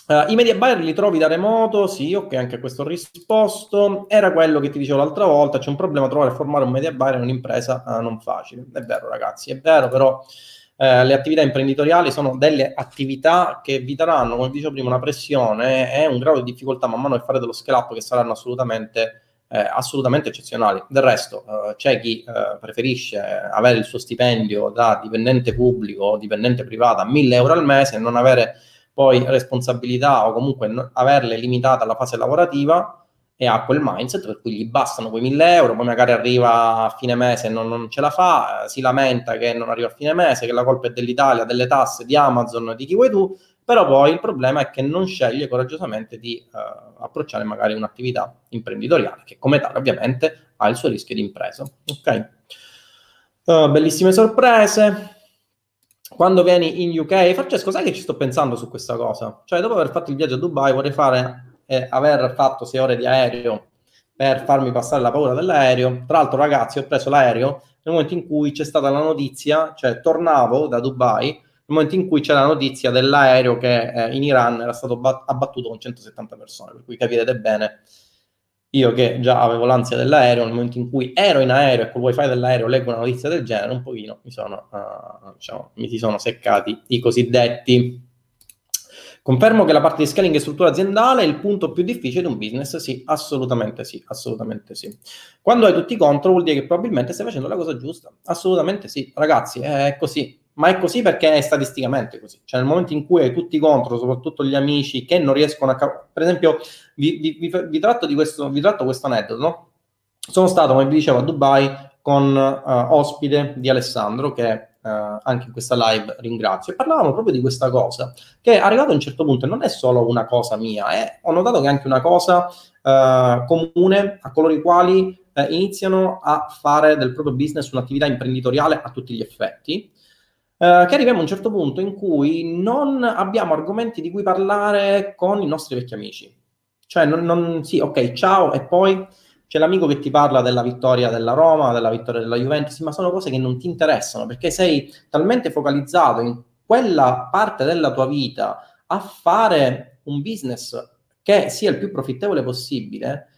Uh, I media buyer li trovi da remoto? Sì, ok, anche a questo ho risposto. Era quello che ti dicevo l'altra volta, c'è un problema trovare e formare un media buyer in un'impresa uh, non facile. È vero ragazzi, è vero, però uh, le attività imprenditoriali sono delle attività che vi daranno, come dicevo prima, una pressione e un grado di difficoltà man mano che fare dello scale up che saranno assolutamente eh, assolutamente eccezionali. Del resto, eh, c'è chi eh, preferisce avere il suo stipendio da dipendente pubblico o dipendente privato a 1000 euro al mese e non avere poi responsabilità o comunque no, averle limitate alla fase lavorativa e ha quel mindset per cui gli bastano quei 1000 euro, poi magari arriva a fine mese e non, non, ce la fa, eh, si lamenta che non arriva a fine mese, che la colpa è dell'Italia, delle tasse, di Amazon, di chi vuoi tu, però poi il problema è che non sceglie coraggiosamente di uh, approcciare magari un'attività imprenditoriale, che come tale ovviamente ha il suo rischio di impresa. Ok? Uh, bellissime sorprese. Quando vieni in UK, Francesco, sai che ci sto pensando su questa cosa? Cioè, dopo aver fatto il viaggio a Dubai, vorrei fare eh, aver fatto sei ore di aereo per farmi passare la paura dell'aereo. Tra l'altro, ragazzi, ho preso l'aereo nel momento in cui c'è stata la notizia, cioè tornavo da Dubai nel momento in cui c'è la notizia dell'aereo che eh, in Iran era stato bat- abbattuto con 170 persone, per cui capirete bene io che già avevo l'ansia dell'aereo, nel momento in cui ero in aereo e col wifi dell'aereo leggo una notizia del genere, un pochino mi, sono, uh, diciamo, mi si sono seccati i cosiddetti. Confermo che la parte di scaling e struttura aziendale è il punto più difficile di un business? Sì, assolutamente sì, assolutamente sì. Quando hai tutti contro vuol dire che probabilmente stai facendo la cosa giusta. Assolutamente sì, ragazzi, è così ma è così perché è statisticamente così. Cioè, nel momento in cui hai tutti contro, soprattutto gli amici che non riescono a. Per esempio, vi, vi, vi, tratto questo, vi tratto questo aneddoto. No? Sono stato, come vi dicevo, a Dubai con uh, ospite di Alessandro, che Uh, anche in questa live ringrazio, e parlavamo proprio di questa cosa, che arrivato a un certo punto non è solo una cosa mia, eh, ho notato che è anche una cosa uh, comune a coloro i quali iniziano a fare del proprio business un'attività imprenditoriale a tutti gli effetti, eh, che arriviamo a un certo punto in cui non abbiamo argomenti di cui parlare con i nostri vecchi amici. Cioè, non, non, sì, ok, ciao, e poi c'è l'amico che ti parla della vittoria della Roma, della vittoria della Juventus, ma sono cose che non ti interessano perché sei talmente focalizzato in quella parte della tua vita a fare un business che sia il più profittevole possibile,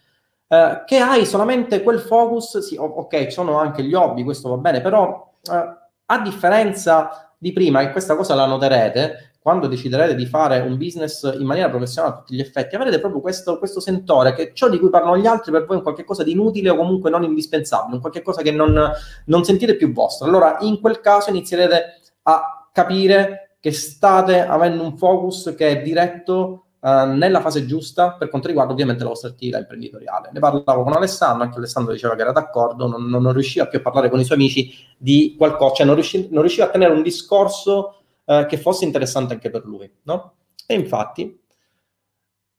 eh, che hai solamente quel focus, sì, ok, ci sono anche gli hobby, questo va bene, però eh, a differenza di prima, e questa cosa la noterete, quando deciderete di fare un business in maniera professionale a tutti gli effetti, avrete proprio questo, questo sentore che ciò di cui parlano gli altri per voi è qualcosa di inutile o comunque non indispensabile, un qualcosa che non, non sentite più vostro. Allora, in quel caso inizierete a capire che state avendo un focus che è diretto Uh, nella fase giusta per quanto riguarda ovviamente la vostra attività imprenditoriale. Ne parlavo con Alessandro, anche Alessandro diceva che era d'accordo, non, non, riusciva più a parlare con i suoi amici di qualcosa, cioè non, riusci, non riusciva a tenere un discorso uh, che fosse interessante anche per lui, no? E infatti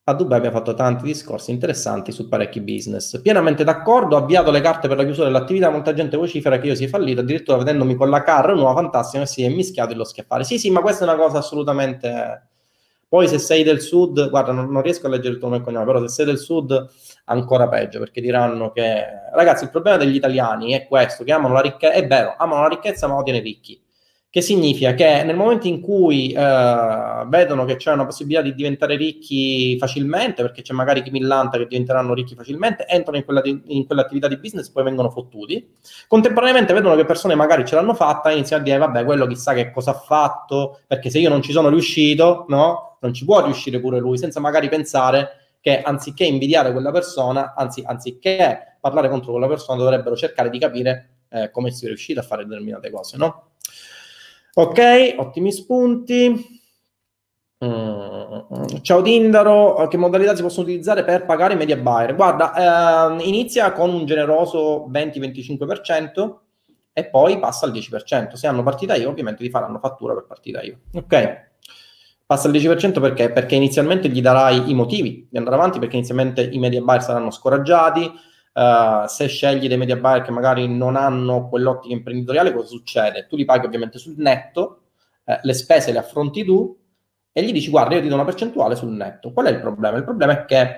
a Dubai abbiamo fatto tanti discorsi interessanti su parecchi business. Pienamente d'accordo, ho avviato le carte per la chiusura dell'attività, molta gente vocifera che io sia fallito, addirittura vedendomi con la car nuova, fantastica, si è mischiato in lo schiaffare. Sì, sì, ma questa è una cosa assolutamente poi se sei del sud, guarda, non, non riesco a leggere il tuo nome e cognome, però se sei del sud ancora peggio, perché diranno che... Ragazzi, il problema degli italiani è questo, che amano la ricchezza, è vero, amano la ricchezza ma odiano i ricchi. Che significa che nel momento in cui eh, vedono che c'è una possibilità di diventare ricchi facilmente, perché c'è magari chi millanta che diventeranno ricchi facilmente, entrano in, quella di, in quell'attività di business e poi vengono fottuti. Contemporaneamente vedono che persone magari ce l'hanno fatta e iniziano a dire, vabbè, quello chissà che cosa ha fatto, perché se io non ci sono riuscito, no? Non ci può riuscire pure lui, senza magari pensare che anziché invidiare quella persona, anzi, anziché parlare contro quella persona, dovrebbero cercare di capire eh, come si è riuscito a fare determinate cose, no? Ok, ottimi spunti. Mm. Ciao Tindaro, che modalità si possono utilizzare per pagare i media buyer? Guarda, eh, inizia con un generoso 20-25% e poi passa al 10%. Se hanno partita io, ovviamente ti faranno fattura per partita io. Ok. Passa al 10% perché? Perché inizialmente gli darai i motivi di andare avanti, perché inizialmente i media buyer saranno scoraggiati, Uh, se scegli dei media buyer che magari non hanno quell'ottica imprenditoriale, cosa succede? Tu li paghi ovviamente sul netto, eh, le spese le affronti tu e gli dici guarda io ti do una percentuale sul netto. Qual è il problema? Il problema è che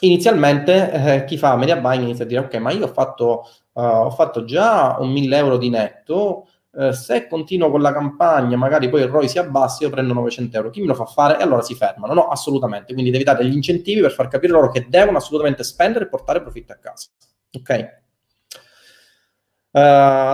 inizialmente eh, chi fa media buying inizia a dire ok ma io ho fatto, uh, ho fatto già un 1000 euro di netto, eh, se continuo con la campagna, magari poi il ROI si abbassa, io prendo 900 euro. Chi me lo fa fare? E allora si fermano. No, assolutamente. Quindi devi dare degli incentivi per far capire loro che devono assolutamente spendere e portare profitto a casa. Ok? Uh,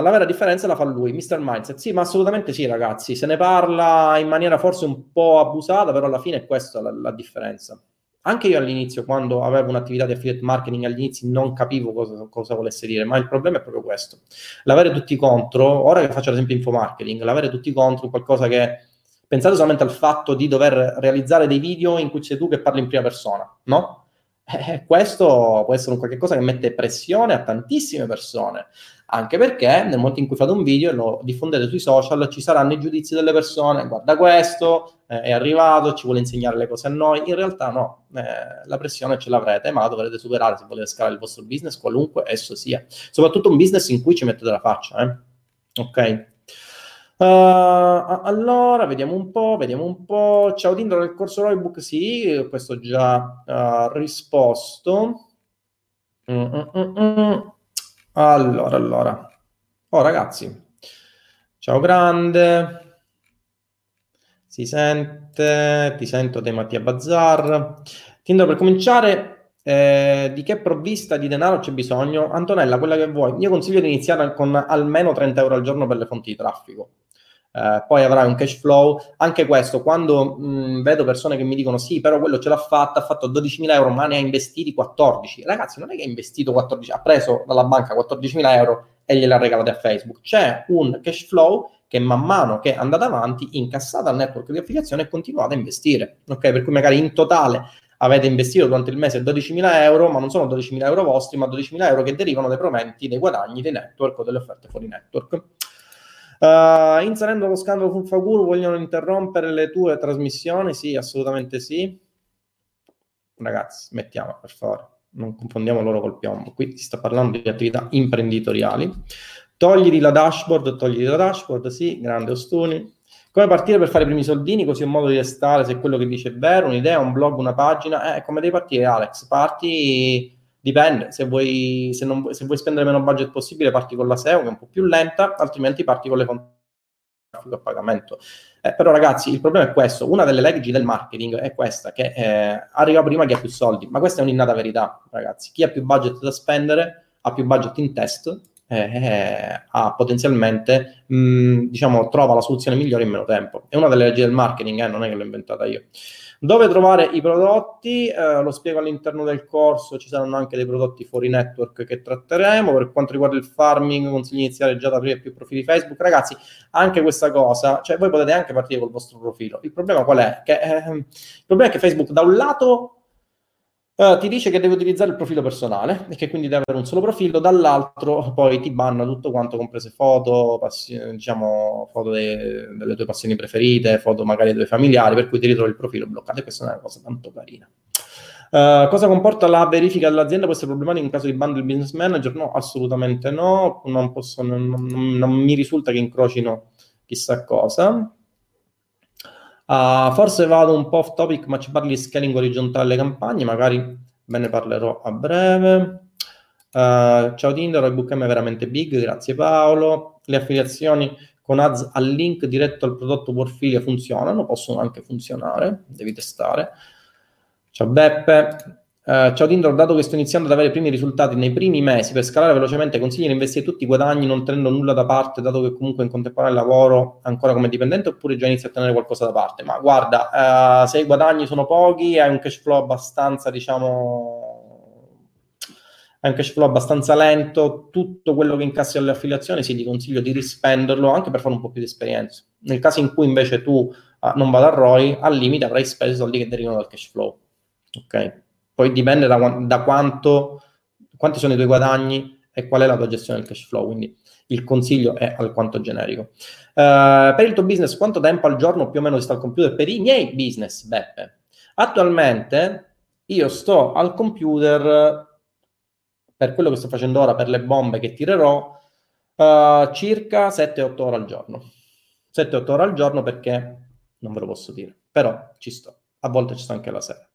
la vera differenza la fa lui, Mr. Mindset. Sì, ma assolutamente sì, ragazzi. Se ne parla in maniera forse un po' abusata, però alla fine è questa la, la differenza. Anche io all'inizio, quando avevo un'attività di affiliate marketing, all'inizio non capivo cosa, cosa, volesse dire, ma il problema è proprio questo. L'avere tutti contro, ora che faccio ad esempio infomarketing, l'avere tutti contro qualcosa che... Pensate solamente al fatto di dover realizzare dei video in cui sei tu che parli in prima persona, no? Eh, questo può essere un qualche cosa che mette pressione a tantissime persone, anche perché nel momento in cui fate un video e lo diffondete sui social ci saranno i giudizi delle persone, guarda questo, eh, è arrivato, ci vuole insegnare le cose a noi, in realtà no, eh, la pressione ce l'avrete, ma la dovrete superare se volete scalare il vostro business, qualunque esso sia, soprattutto un business in cui ci mettete la faccia, eh? ok? Uh, allora, vediamo un po', vediamo un po'. Ciao Tindro, nel corso Roybook sì, questo già uh, risposto. Mm, mm, mm, mm, allora, allora. Oh ragazzi, ciao grande. Si sente, ti sento te Mattia Bazzar. Tindro, per cominciare, eh, di che provvista di denaro c'è bisogno? Antonella, quella che vuoi. Io consiglio di iniziare con almeno 30 euro al giorno per le fonti di traffico eh, poi avrai un cash flow. Anche questo, quando mh, vedo persone che mi dicono sì, però quello ce l'ha fatta, ha fatto 12.000 euro, ma ne ha investiti 14. Ragazzi, non è che ha investito 14, ha preso dalla banca 14.000 euro e gliela ha regalate a Facebook. C'è un cash flow che man mano che andate avanti, incassate al network di affiliazione e continuate a investire. Ok, per cui magari in totale avete investito durante il mese 12.000 euro, ma non sono 12.000 euro vostri, ma 12.000 euro che derivano dai proventi, dei guadagni dei network o delle offerte fuori network. Uh, inserendo lo scandalo con Faguru, vogliono interrompere le tue trasmissioni? Sì, assolutamente sì. Ragazzi, mettiamo per favore, non confondiamo loro col piombo. Qui si sta parlando di attività imprenditoriali. Togliti la dashboard, togliti la dashboard, sì, grande Ostuni. Come partire per fare i primi soldini, così un modo di restare, se quello che dice è vero, un'idea, un blog, una pagina. Eh, come devi partire, Alex? Parti Dipende, se vuoi, se, non, se vuoi spendere meno budget possibile parti con la SEO che è un po' più lenta, altrimenti parti con le fonti a pagamento. Eh, però ragazzi, il problema è questo, una delle leggi del marketing è questa, che eh, arriva prima chi ha più soldi, ma questa è un'innata verità, ragazzi. Chi ha più budget da spendere, ha più budget in test, eh, eh ha potenzialmente, mh, diciamo, trova la soluzione migliore in meno tempo. È una delle leggi del marketing, eh, non è che l'ho inventata io. Dove trovare i prodotti? Eh, lo spiego all'interno del corso, ci saranno anche dei prodotti fuori network che tratteremo. Per quanto riguarda il farming, consiglio iniziare già da aprire più profili Facebook. Ragazzi, anche questa cosa, cioè voi potete anche partire col vostro profilo. Il problema qual è? Che, eh, il problema è che Facebook da un lato Uh, ti dice che devi utilizzare il profilo personale e che quindi deve avere un solo profilo, dall'altro poi ti banna tutto quanto, comprese foto, passi- diciamo, foto de- delle tue passioni preferite, foto magari dei tuoi familiari, per cui ti ritrovi il profilo bloccato e questa è una cosa tanto carina. Uh, cosa comporta la verifica dell'azienda? Può essere problematica in caso di bundle business manager? No, assolutamente no, non, posso, non, non, non mi risulta che incrocino chissà cosa. Uh, forse vado un po' off topic, ma ci parli di scaling orizzontale alle campagne, magari ve ne parlerò a breve. Uh, ciao Tinder, il bookm è veramente big, grazie Paolo. Le affiliazioni con ads al link diretto al prodotto Porfilia funzionano, possono anche funzionare, devi testare. Ciao Beppe, Uh, ciao Tindor, dato che sto iniziando ad avere i primi risultati nei primi mesi per scalare velocemente, consigli di investire tutti i guadagni non tenendo nulla da parte, dato che comunque in contemporanea lavoro ancora come dipendente, oppure già inizi a tenere qualcosa da parte? Ma guarda, uh, se i guadagni sono pochi, hai un cash flow abbastanza, diciamo, hai un cash flow abbastanza lento, tutto quello che incassi alle affiliazioni, sì, ti consiglio di rispenderlo anche per fare un po' più di esperienza. Nel caso in cui invece tu uh, non vada a ROI, al limite avrai speso i soldi che derivano dal cash flow. Ok? Poi dipende da, da quanto, quanti sono i tuoi guadagni e qual è la tua gestione del cash flow. Quindi il consiglio è alquanto generico. Uh, per il tuo business, quanto tempo al giorno più o meno sta al computer? Per i miei business, Beppe. Attualmente io sto al computer per quello che sto facendo ora, per le bombe che tirerò, uh, circa 7-8 ore al giorno. 7-8 ore al giorno perché non ve lo posso dire, però ci sto. A volte ci sto anche la sera.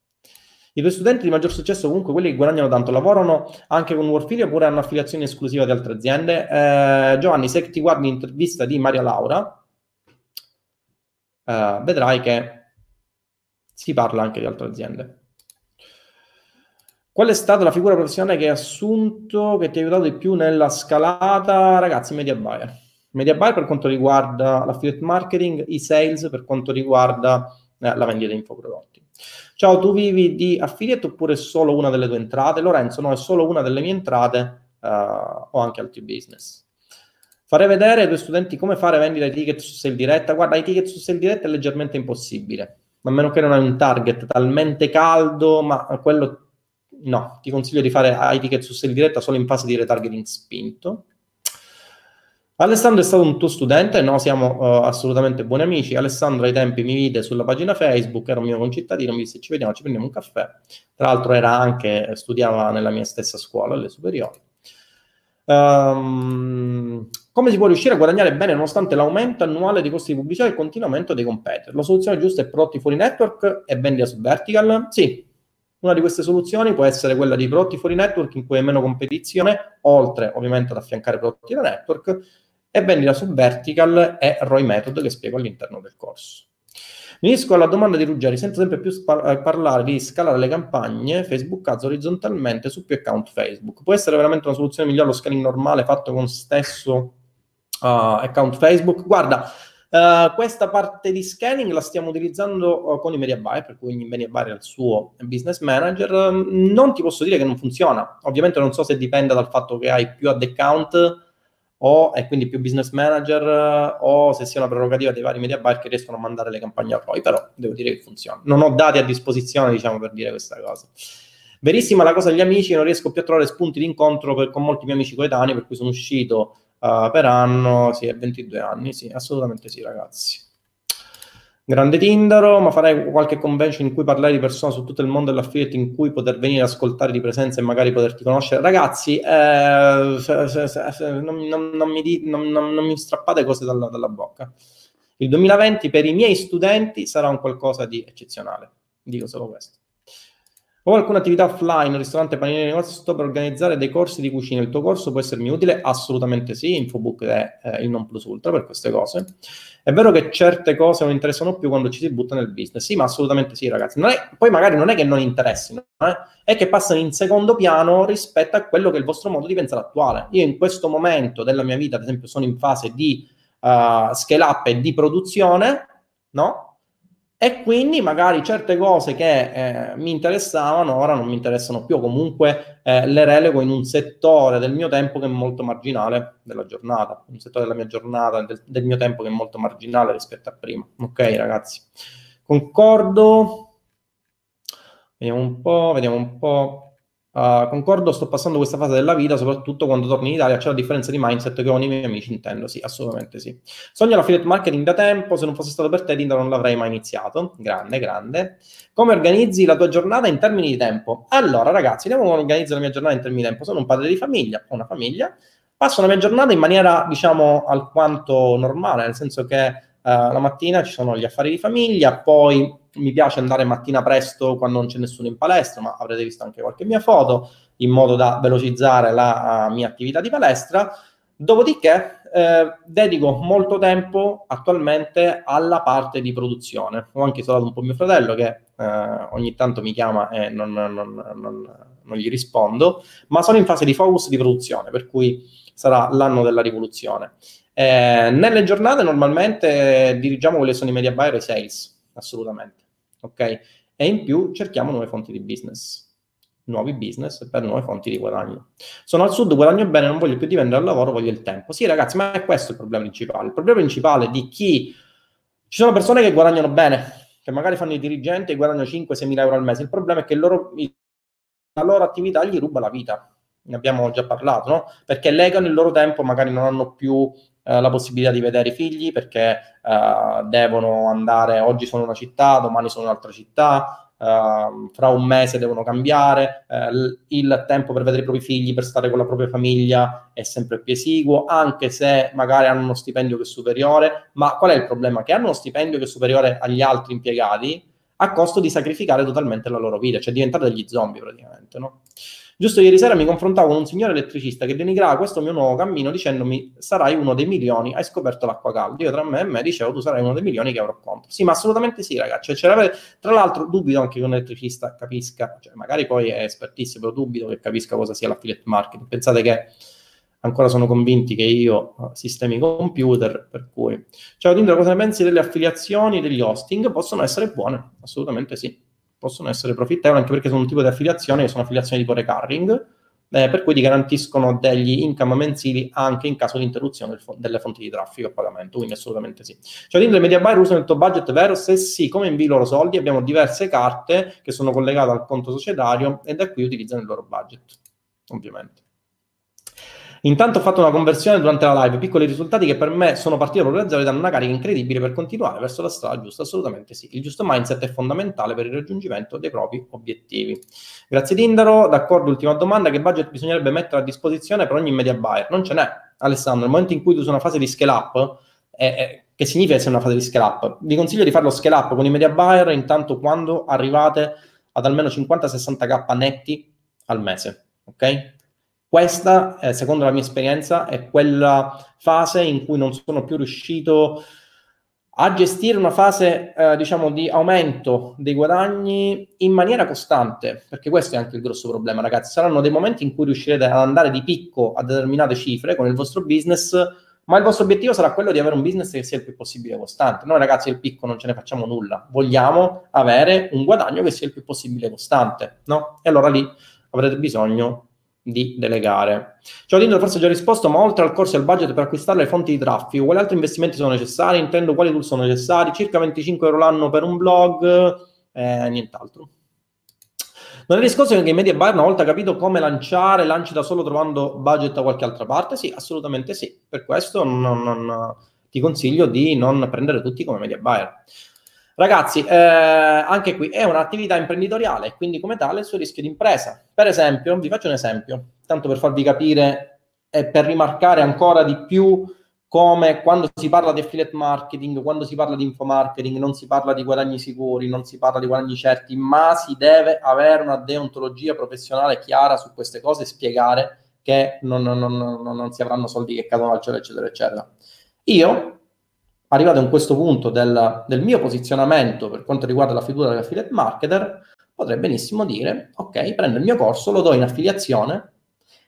I tuoi studenti di maggior successo, comunque quelli che guadagnano tanto, lavorano anche con Warfilia oppure hanno affiliazioni esclusive ad altre aziende? Eh, Giovanni, se ti guardi l'intervista di Maria Laura, eh, vedrai che si parla anche di altre aziende. Qual è stata la figura professionale che hai assunto, che ti ha aiutato di più nella scalata? Ragazzi, media buyer. Media buyer per quanto riguarda l'affiliate marketing, i sales per quanto riguarda eh, la vendita di infoprodotti. Ciao, tu vivi di affiliate oppure solo una delle tue entrate? Lorenzo, no, è solo una delle mie entrate, uh, ho anche altri business. Farei vedere ai tuoi studenti come fare vendita di ticket su sale diretta. Guarda, i ticket su sale diretta è leggermente impossibile, a meno che non hai un target talmente caldo, ma quello no, ti consiglio di fare high ticket su sale diretta solo in fase di retargeting spinto. Alessandro è stato un tuo studente? No, siamo uh, assolutamente buoni amici. Alessandro ai tempi mi vide sulla pagina Facebook, era un mio concittadino, mi disse ci vediamo, ci prendiamo un caffè. Tra l'altro era anche, studiava nella mia stessa scuola, alle superiori. Um, come si può riuscire a guadagnare bene nonostante l'aumento annuale dei costi di pubblicità e il continuo aumento dei competitor? La soluzione giusta è prodotti fuori network e vendita su vertical? Sì, una di queste soluzioni può essere quella di prodotti fuori network in cui hai meno competizione, oltre ovviamente ad affiancare prodotti da network, e vendita su vertical e ROI method che spiego all'interno del corso. Finisco alla domanda di Ruggeri, sento sempre più spa- eh, parlare di scalare le campagne Facebook Ads orizzontalmente su più account Facebook. Può essere veramente una soluzione migliore lo scaling normale fatto con stesso uh, account Facebook? Guarda, uh, questa parte di scanning la stiamo utilizzando uh, con i media buyer, per cui ogni media buyer è il suo business manager. non ti posso dire che non funziona. Ovviamente non so se dipende dal fatto che hai più ad account o e quindi più business manager o se sia una prerogativa dei vari media buyer che riescono a mandare le campagne a poi, però devo dire che funziona. Non ho dati a disposizione, diciamo, per dire questa cosa. Verissima la cosa degli amici, non riesco più a trovare spunti di incontro con molti miei amici coetanei, per cui sono uscito uh, per anno, sì, è 22 anni, sì, assolutamente sì, ragazzi. Grande Tindaro, ma farei qualche convention in cui parlare di persona su tutto il mondo dell'affiliate, in cui poter venire a ascoltare di presenza e magari poterti conoscere. Ragazzi, non, mi strappate cose dalla, dalla bocca. Il 2020 per i miei studenti sarà un qualcosa di eccezionale. Dico solo questo. Ho alcune attività offline, ristorante, panini, negozio, sto per organizzare dei corsi di cucina. Il tuo corso può essermi utile? Assolutamente sì. Infobook è eh, il non plus ultra per queste cose. È vero che certe cose non interessano più quando ci si butta nel business. Sì, ma assolutamente sì, ragazzi. È, poi magari non è che non interessino, eh? è che passano in secondo piano rispetto a quello che è il vostro modo di pensare attuale. Io in questo momento della mia vita, ad esempio, sono in fase di uh, scale up e di produzione, no? E quindi magari certe cose che eh, mi interessavano ora non mi interessano più, comunque eh, le relego in un settore del mio tempo che è molto marginale della giornata, un settore della mia giornata, del, del mio tempo che è molto marginale rispetto a prima. Ok ragazzi, concordo, vediamo un po', vediamo un po'. Uh, concordo, sto passando questa fase della vita, soprattutto quando torno in Italia, c'è la differenza di mindset che ho con i miei amici, intendo, sì, assolutamente sì. Sogno l'affiliate marketing da tempo, se non fosse stato per te Tinder non l'avrei mai iniziato, grande, grande. Come organizzi la tua giornata in termini di tempo? Allora ragazzi, vediamo come organizzo la mia giornata in termini di tempo. Sono un padre di famiglia, ho una famiglia, passo la mia giornata in maniera, diciamo, alquanto normale, nel senso che la mattina ci sono gli affari di famiglia, poi mi piace andare mattina presto quando non c'è nessuno in palestra, ma avrete visto anche qualche mia foto, in modo da velocizzare la uh, mia attività di palestra. Dopodiché eh, dedico molto tempo attualmente alla parte di produzione. Ho anche salutato un po' mio fratello che eh, ogni tanto mi chiama e non, non, non, non, gli rispondo, ma sono in fase di focus di produzione, per cui sarà l'anno della rivoluzione. Eh, nelle giornate normalmente dirigiamo quelle sono i media buyer e i sales, assolutamente ok? E in più cerchiamo nuove fonti di business, nuovi business per nuove fonti di guadagno. Sono al sud, guadagno bene, non voglio più dipendere dal lavoro, voglio il tempo. Sì, ragazzi, ma è questo il problema principale. Il problema principale di chi... Ci sono persone che guadagnano bene, che magari fanno i dirigenti e guadagnano 5-6 mila euro al mese. Il problema è che loro, la loro attività gli ruba la vita. Ne abbiamo già parlato, no? Perché legano il loro tempo, magari non hanno più eh, la possibilità di vedere i figli perché eh, devono andare, oggi sono una città, domani sono un'altra città, eh, fra un mese devono cambiare, eh, il tempo per vedere i propri figli, per stare con la propria famiglia è sempre più esiguo, anche se magari hanno uno stipendio che è superiore, ma qual è il problema? Che hanno uno stipendio che è superiore agli altri impiegati a costo di sacrificare totalmente la loro vita, cioè diventare degli zombie praticamente, no? Giusto ieri sera mi confrontavo con un signore elettricista che denigrava questo mio nuovo cammino dicendomi sarai uno dei milioni, hai scoperto l'acqua calda. Io tra me e me dicevo tu sarai uno dei milioni che avrò contro. Sì, ma assolutamente sì, ragazzi. Cioè, tra l'altro dubito anche che un elettricista capisca, cioè, magari poi è espertissimo, però dubito che capisca cosa sia l'affiliate marketing. Pensate che ancora sono convinti che io uh, sistemi computer, per cui... Ciao Tinder, cosa ne pensi delle affiliazioni, degli hosting? Possono essere buone, assolutamente sì possono essere profittevoli anche perché sono un tipo di affiliazione sono affiliazioni tipo recurring, eh, per cui ti garantiscono degli income mensili anche in caso di interruzione del fo- delle fonti di traffico a pagamento, quindi assolutamente sì. Cioè, quindi le media buyer usano il tuo budget vero? Se sì, come invii i loro soldi? Abbiamo diverse carte che sono collegate al conto societario e da qui utilizzano il loro budget, ovviamente. Intanto ho fatto una conversione durante la live, piccoli risultati che per me sono partiti proprio da zero e danno una carica incredibile per continuare verso la strada giusta, assolutamente sì. Il giusto mindset è fondamentale per il raggiungimento dei propri obiettivi. Grazie Tindaro, d'accordo, ultima domanda, che budget bisognerebbe mettere a disposizione per ogni media buyer? Non ce n'è, Alessandro, nel momento in cui tu sei una fase di scale up, eh, che significa essere una fase di scale up? Vi consiglio di farlo scale up con i media buyer intanto quando arrivate ad almeno 50-60k netti al mese, ok? Questa, eh, secondo la mia esperienza, è quella fase in cui non sono più riuscito a gestire una fase, eh, diciamo, di aumento dei guadagni in maniera costante, perché questo è anche il grosso problema, ragazzi. Saranno dei momenti in cui riuscirete ad andare di picco a determinate cifre con il vostro business, ma il vostro obiettivo sarà quello di avere un business che sia il più possibile costante. Noi, ragazzi, il picco non ce ne facciamo nulla. Vogliamo avere un guadagno che sia il più possibile costante, no? E allora lì avrete bisogno di delegare. Ciao Lindo, forse ho già risposto, ma oltre al corso e al budget per acquistare le fonti di traffico, quali altri investimenti sono necessari? Intendo quali tool sono necessari? Circa 25 euro l'anno per un blog, eh, nient'altro. Non è discorso che i media buyer una volta capito come lanciare, lanci da solo trovando budget da qualche altra parte? Sì, assolutamente sì. Per questo non, non, ti consiglio di non prendere tutti come media buyer. Ragazzi, eh, anche qui è un'attività imprenditoriale, quindi come tale il suo rischio di impresa. Per esempio, vi faccio un esempio, tanto per farvi capire e per rimarcare ancora di più come quando si parla di affiliate marketing, quando si parla di infomarketing, non si parla di guadagni sicuri, non si parla di guadagni certi, ma si deve avere una deontologia professionale chiara su queste cose e spiegare che non, non, non, non si avranno soldi che cadono al cielo, eccetera, eccetera. Io arrivato a questo punto del, del, mio posizionamento per quanto riguarda la figura dell'affiliate marketer, potrei benissimo dire, ok, prendo il mio corso, lo do in affiliazione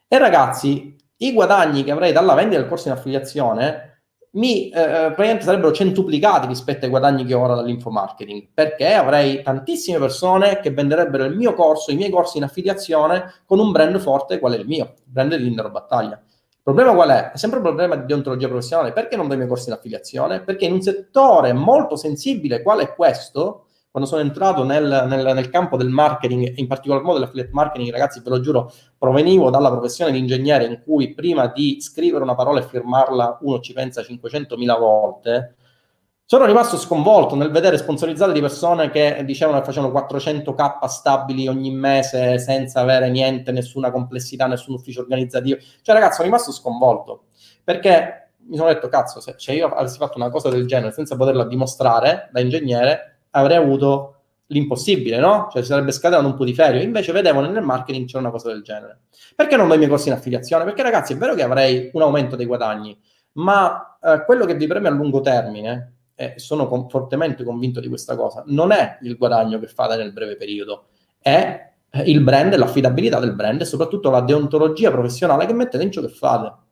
e ragazzi, i guadagni che avrei dalla vendita del corso in affiliazione mi eh, praticamente sarebbero centuplicati rispetto ai guadagni che ho ora dall'infomarketing, perché avrei tantissime persone che venderebbero il mio corso, i miei corsi in affiliazione con un brand forte qual è il mio, il brand di Lindero Battaglia. Il problema qual è? È sempre un problema di deontologia professionale. Perché non do i miei corsi in affiliazione? Perché in un settore molto sensibile, quale è questo, quando sono entrato nel, nel, nel, campo del marketing, in particolar modo dell'affiliate marketing, ragazzi, ve lo giuro, provenivo dalla professione di ingegnere in cui prima di scrivere una parola e firmarla uno ci pensa 500.000 volte, sono rimasto sconvolto nel vedere sponsorizzate di persone che dicevano che facevano 400k stabili ogni mese senza avere niente, nessuna complessità, nessun ufficio organizzativo. Cioè, ragazzi, sono rimasto sconvolto perché mi sono detto, cazzo, se cioè io avessi fatto una cosa del genere senza poterla dimostrare da ingegnere, avrei avuto l'impossibile, no? Cioè, si sarebbe scatenato un po' di ferio. Invece vedevo nel marketing c'è una cosa del genere. Perché non do i miei corsi in affiliazione? Perché, ragazzi, è vero che avrei un aumento dei guadagni, ma eh, quello che vi preme a lungo termine e sono con, fortemente convinto di questa cosa, non è il guadagno che fate nel breve periodo, è il brand, l'affidabilità del brand e soprattutto la deontologia professionale che mettete in ciò che fate.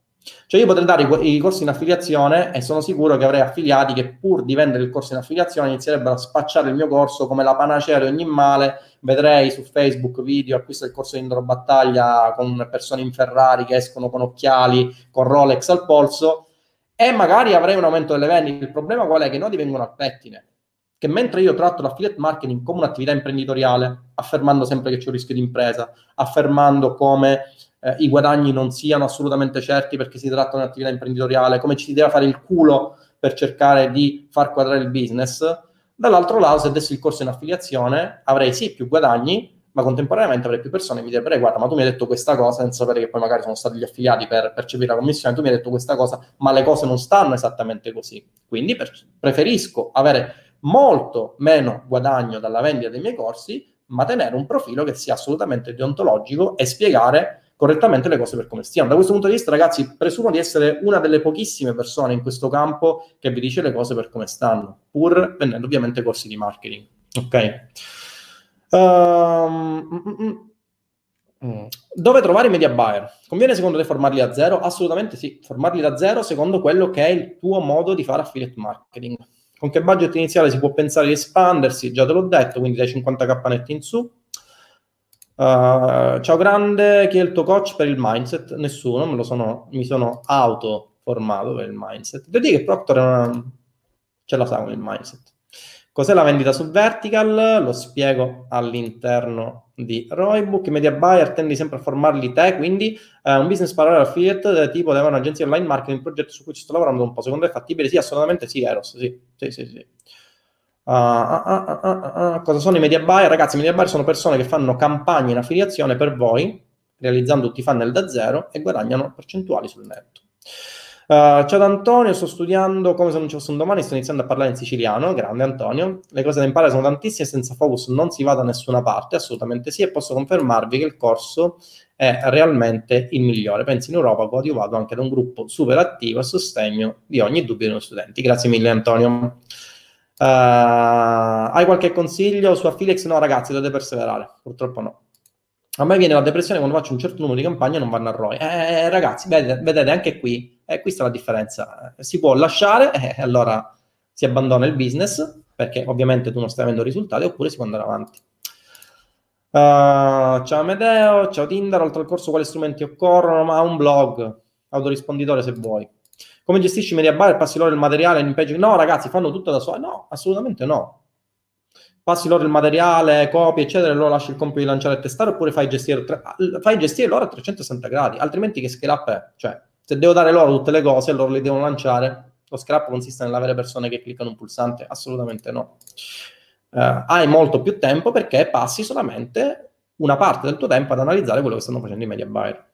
Cioè io potrei dare i, i corsi in affiliazione e sono sicuro che avrei affiliati che pur di vendere il corso in affiliazione inizierebbero a spacciare il mio corso come la panacea di ogni male. Vedrei su Facebook video, acquisto il corso di Indro Battaglia con persone in Ferrari che escono con occhiali, con Rolex al polso e magari avrei un aumento delle vendite. Il problema qual è? Che i nodi vengono al pettine. Che mentre io tratto l'affiliate marketing come un'attività imprenditoriale, affermando sempre che c'è un rischio di impresa, affermando come eh, i guadagni non siano assolutamente certi perché si tratta di un'attività imprenditoriale, come ci si deve fare il culo per cercare di far quadrare il business, dall'altro lato se dessi il corso in affiliazione avrei sì più guadagni, ma contemporaneamente avrei più persone che mi direbbero guarda ma tu mi hai detto questa cosa senza sapere che poi magari sono stati gli affiliati per percepire la commissione, tu mi hai detto questa cosa, ma le cose non stanno esattamente così. Quindi per, preferisco avere molto meno guadagno dalla vendita dei miei corsi, ma tenere un profilo che sia assolutamente deontologico e spiegare correttamente le cose per come stiano. Da questo punto di vista, ragazzi, presumo di essere una delle pochissime persone in questo campo che vi dice le cose per come stanno, pur vendendo ovviamente corsi di marketing. Ok? Um, dove trovare i media buyer? Conviene secondo te formarli da zero? Assolutamente sì, formarli da zero secondo quello che è il tuo modo di fare affiliate marketing. Con che budget iniziale si può pensare di espandersi? Già te l'ho detto, quindi dai 50k netti in su. Uh, ciao grande, chi è il tuo coach per il mindset? Nessuno, me lo sono, mi sono auto formato per il mindset. Devo dire che Proctor una... ce la sa con il mindset. Cos'è la vendita su vertical? Lo spiego all'interno di Roybook. I media buyer tendi sempre a formarli te, quindi eh, un business parallel affiliate tipo avere un'agenzia online marketing, un progetto su cui ci sto lavorando un po'. Secondo te è fattibile? Sì, assolutamente sì, Eros, sì, sì, sì. sì. Uh, uh, uh, cosa sono i media buyer? Ragazzi, i media buyer sono persone che fanno campagne in affiliazione per voi, realizzando tutti i funnel da zero e guadagnano percentuali sul netto. Uh, ciao Antonio, sto studiando come se non ci fosse un domani, sto iniziando a parlare in siciliano, grande Antonio. Le cose da imparare sono tantissime, senza focus non si va da nessuna parte, assolutamente sì, e posso confermarvi che il corso è realmente il migliore. Pensi in Europa, coadiuvato anche da un gruppo super attivo a sostegno di ogni dubbio dei nostri studenti. Grazie mille Antonio. Uh, hai qualche consiglio su Affiliax? No ragazzi, dovete perseverare, purtroppo no. A me viene la depressione quando faccio un certo numero di campagne e non vanno a ROI. Eh, ragazzi, vedete, vedete anche qui, eh, questa è la differenza. Si può lasciare e eh, allora si abbandona il business perché ovviamente tu non stai avendo risultati oppure si può andare avanti. Uh, ciao Amedeo, ciao Tinder, oltre al corso quali strumenti occorrono, ma un blog, autorisponditore se vuoi. Come gestisci media bar, passi loro il materiale in page? No ragazzi, fanno tutto da soli. No, assolutamente no passi loro il materiale, copie, eccetera, e loro lasci il compito di lanciare e testare, oppure fai gestire, fai gestire loro a 360 gradi, altrimenti che scale up è? Cioè, se devo dare loro tutte le cose, loro le devono lanciare, lo scrap consiste nell'avere persone che cliccano un pulsante? Assolutamente no. Uh, hai molto più tempo perché passi solamente una parte del tuo tempo ad analizzare quello che stanno facendo i media buyer.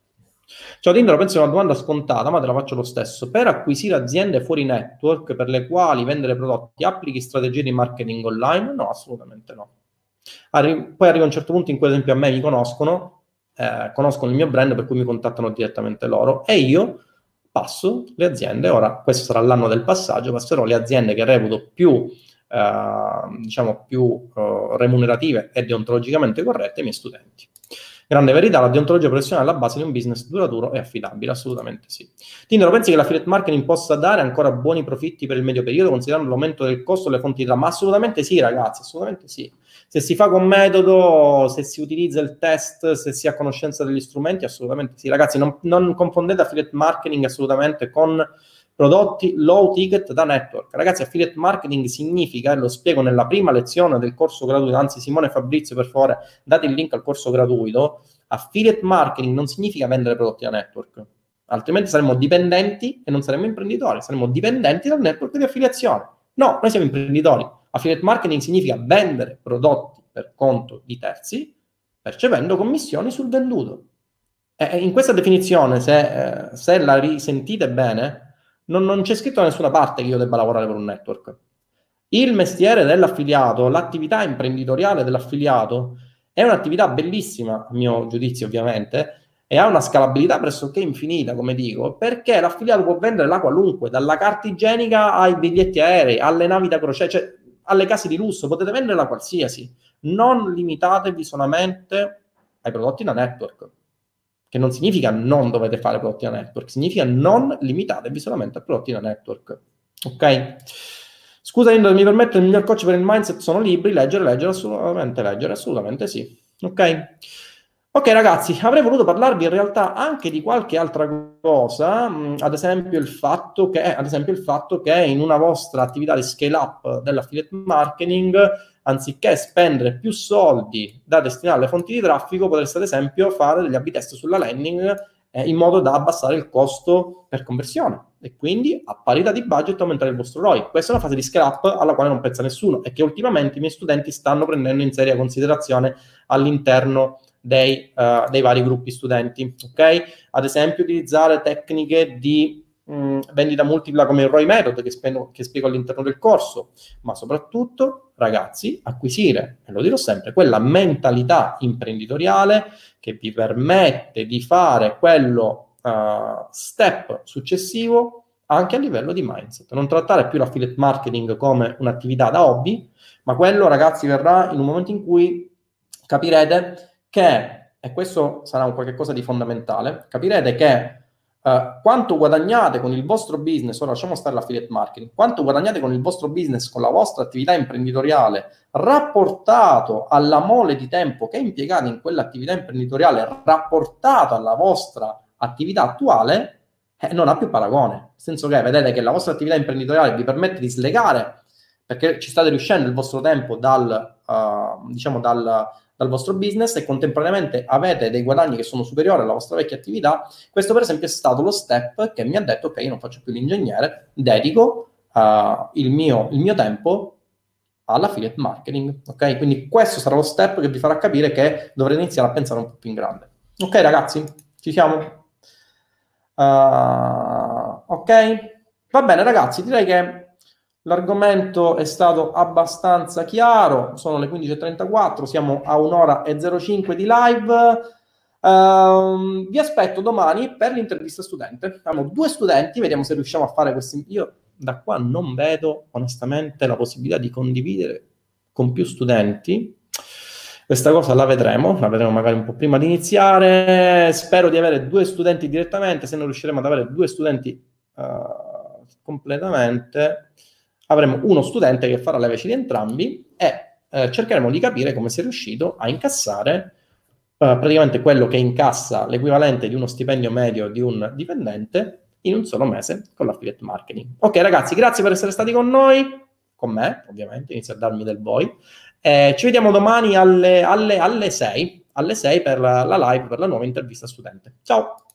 Ciao Tinder, penso sia una domanda scontata, ma te la faccio lo stesso. Per acquisire aziende fuori network per le quali vendere prodotti, applichi strategie di marketing online? No, assolutamente no. Arri- poi arriva un certo punto in cui, ad esempio, a me mi conoscono, eh, conoscono il mio brand, per cui mi contattano direttamente loro e io passo le aziende, ora questo sarà l'anno del passaggio, passerò le aziende che reputo più, eh, diciamo, più eh, remunerative e deontologicamente corrette ai miei studenti. Grande verità, la deontologia professionale è la base di un business duraturo e affidabile, assolutamente sì. Tindero, pensi che l'affiliate marketing possa dare ancora buoni profitti per il medio periodo, considerando l'aumento del costo delle fonti di trama? Assolutamente sì, ragazzi, assolutamente sì. Se si fa con metodo, se si utilizza il test, se si ha conoscenza degli strumenti, assolutamente sì. Ragazzi, non, non confondete affiliate marketing assolutamente con prodotti low ticket da network. Ragazzi, affiliate marketing significa, e lo spiego nella prima lezione del corso gratuito, anzi Simone e Fabrizio per favore date il link al corso gratuito, affiliate marketing non significa vendere prodotti da network, altrimenti saremmo dipendenti e non saremmo imprenditori, saremmo dipendenti dal network di affiliazione. No, noi siamo imprenditori. Affiliate marketing significa vendere prodotti per conto di terzi percependo commissioni sul venduto. E in questa definizione, se, eh, se la risentite bene, non, non c'è scritto da nessuna parte che io debba lavorare per un network. Il mestiere dell'affiliato, l'attività imprenditoriale dell'affiliato è un'attività bellissima, a mio giudizio ovviamente, e ha una scalabilità pressoché infinita, come dico, perché l'affiliato può vendere la qualunque, dalla carta igienica ai biglietti aerei, alle navi da crociera, cioè alle case di lusso, potete venderla qualsiasi. Non limitatevi solamente ai prodotti da network che non significa non dovete fare prodotti da network, significa non limitatevi solamente a prodotti da network. Ok? Scusa, Indo, mi permetto il miglior coach per il mindset sono libri, leggere, leggere, assolutamente leggere, assolutamente sì. Ok? Ok ragazzi, avrei voluto parlarvi in realtà anche di qualche altra cosa, mm, ad esempio il fatto che, ad esempio il fatto che in una vostra attività di scale up dell'affiliate marketing anziché spendere più soldi da destinare alle fonti di traffico, potreste ad esempio fare degli a test sulla landing eh, in modo da abbassare il costo per conversione e quindi a parità di budget aumentare il vostro ROI. Questa è una fase di scrap alla quale non pensa nessuno e che ultimamente i miei studenti stanno prendendo in seria considerazione all'interno dei, uh, dei vari gruppi studenti. Ok? Ad esempio utilizzare tecniche di mh, vendita multipla come il ROI Method che, spiego, che spiego all'interno del corso, ma soprattutto, ragazzi, acquisire, e lo dirò sempre, quella mentalità imprenditoriale che vi permette di fare quello uh, step successivo anche a livello di mindset. Non trattare più l'affiliate marketing come un'attività da hobby, ma quello, ragazzi, verrà in un momento in cui capirete che, e questo sarà un qualche cosa di fondamentale, capirete che Uh, quanto guadagnate con il vostro business, ora lasciamo stare l'affiliate marketing, quanto guadagnate con il vostro business, con la vostra attività imprenditoriale, rapportato alla mole di tempo che impiegate in quell'attività imprenditoriale, rapportato alla vostra attività attuale, eh, non ha più paragone. Nel senso che vedete che la vostra attività imprenditoriale vi permette di slegare, perché ci state riuscendo il vostro tempo dal, uh, diciamo dal, dal vostro business e contemporaneamente avete dei guadagni che sono superiori alla vostra vecchia attività, questo per esempio è stato lo step che mi ha detto ok, io non faccio più l'ingegnere, dedico uh, il, mio, il mio tempo all'affiliate marketing, ok? Quindi questo sarà lo step che vi farà capire che dovrete iniziare a pensare un po' più in grande. Ok ragazzi, ci siamo? Uh, ok? Va bene ragazzi, direi che L'argomento è stato abbastanza chiaro, sono le 15.34, siamo a un'ora e 05 di live. Uh, vi aspetto domani per l'intervista studente. Abbiamo due studenti, vediamo se riusciamo a fare questi. Io da qua non vedo onestamente la possibilità di condividere con più studenti. Questa cosa la vedremo, la vedremo magari un po' prima di iniziare. Spero di avere due studenti direttamente, se non riusciremo ad avere due studenti uh, completamente avremo uno studente che farà le veci di entrambi e eh, cercheremo di capire come si è riuscito a incassare eh, praticamente quello che incassa l'equivalente di uno stipendio medio di un dipendente in un solo mese con l'affiliate marketing. Ok ragazzi, grazie per essere stati con noi, con me ovviamente, inizio a darmi del voi. Eh, ci vediamo domani alle, alle, alle 6, alle 6 per la live, per la nuova intervista studente. Ciao!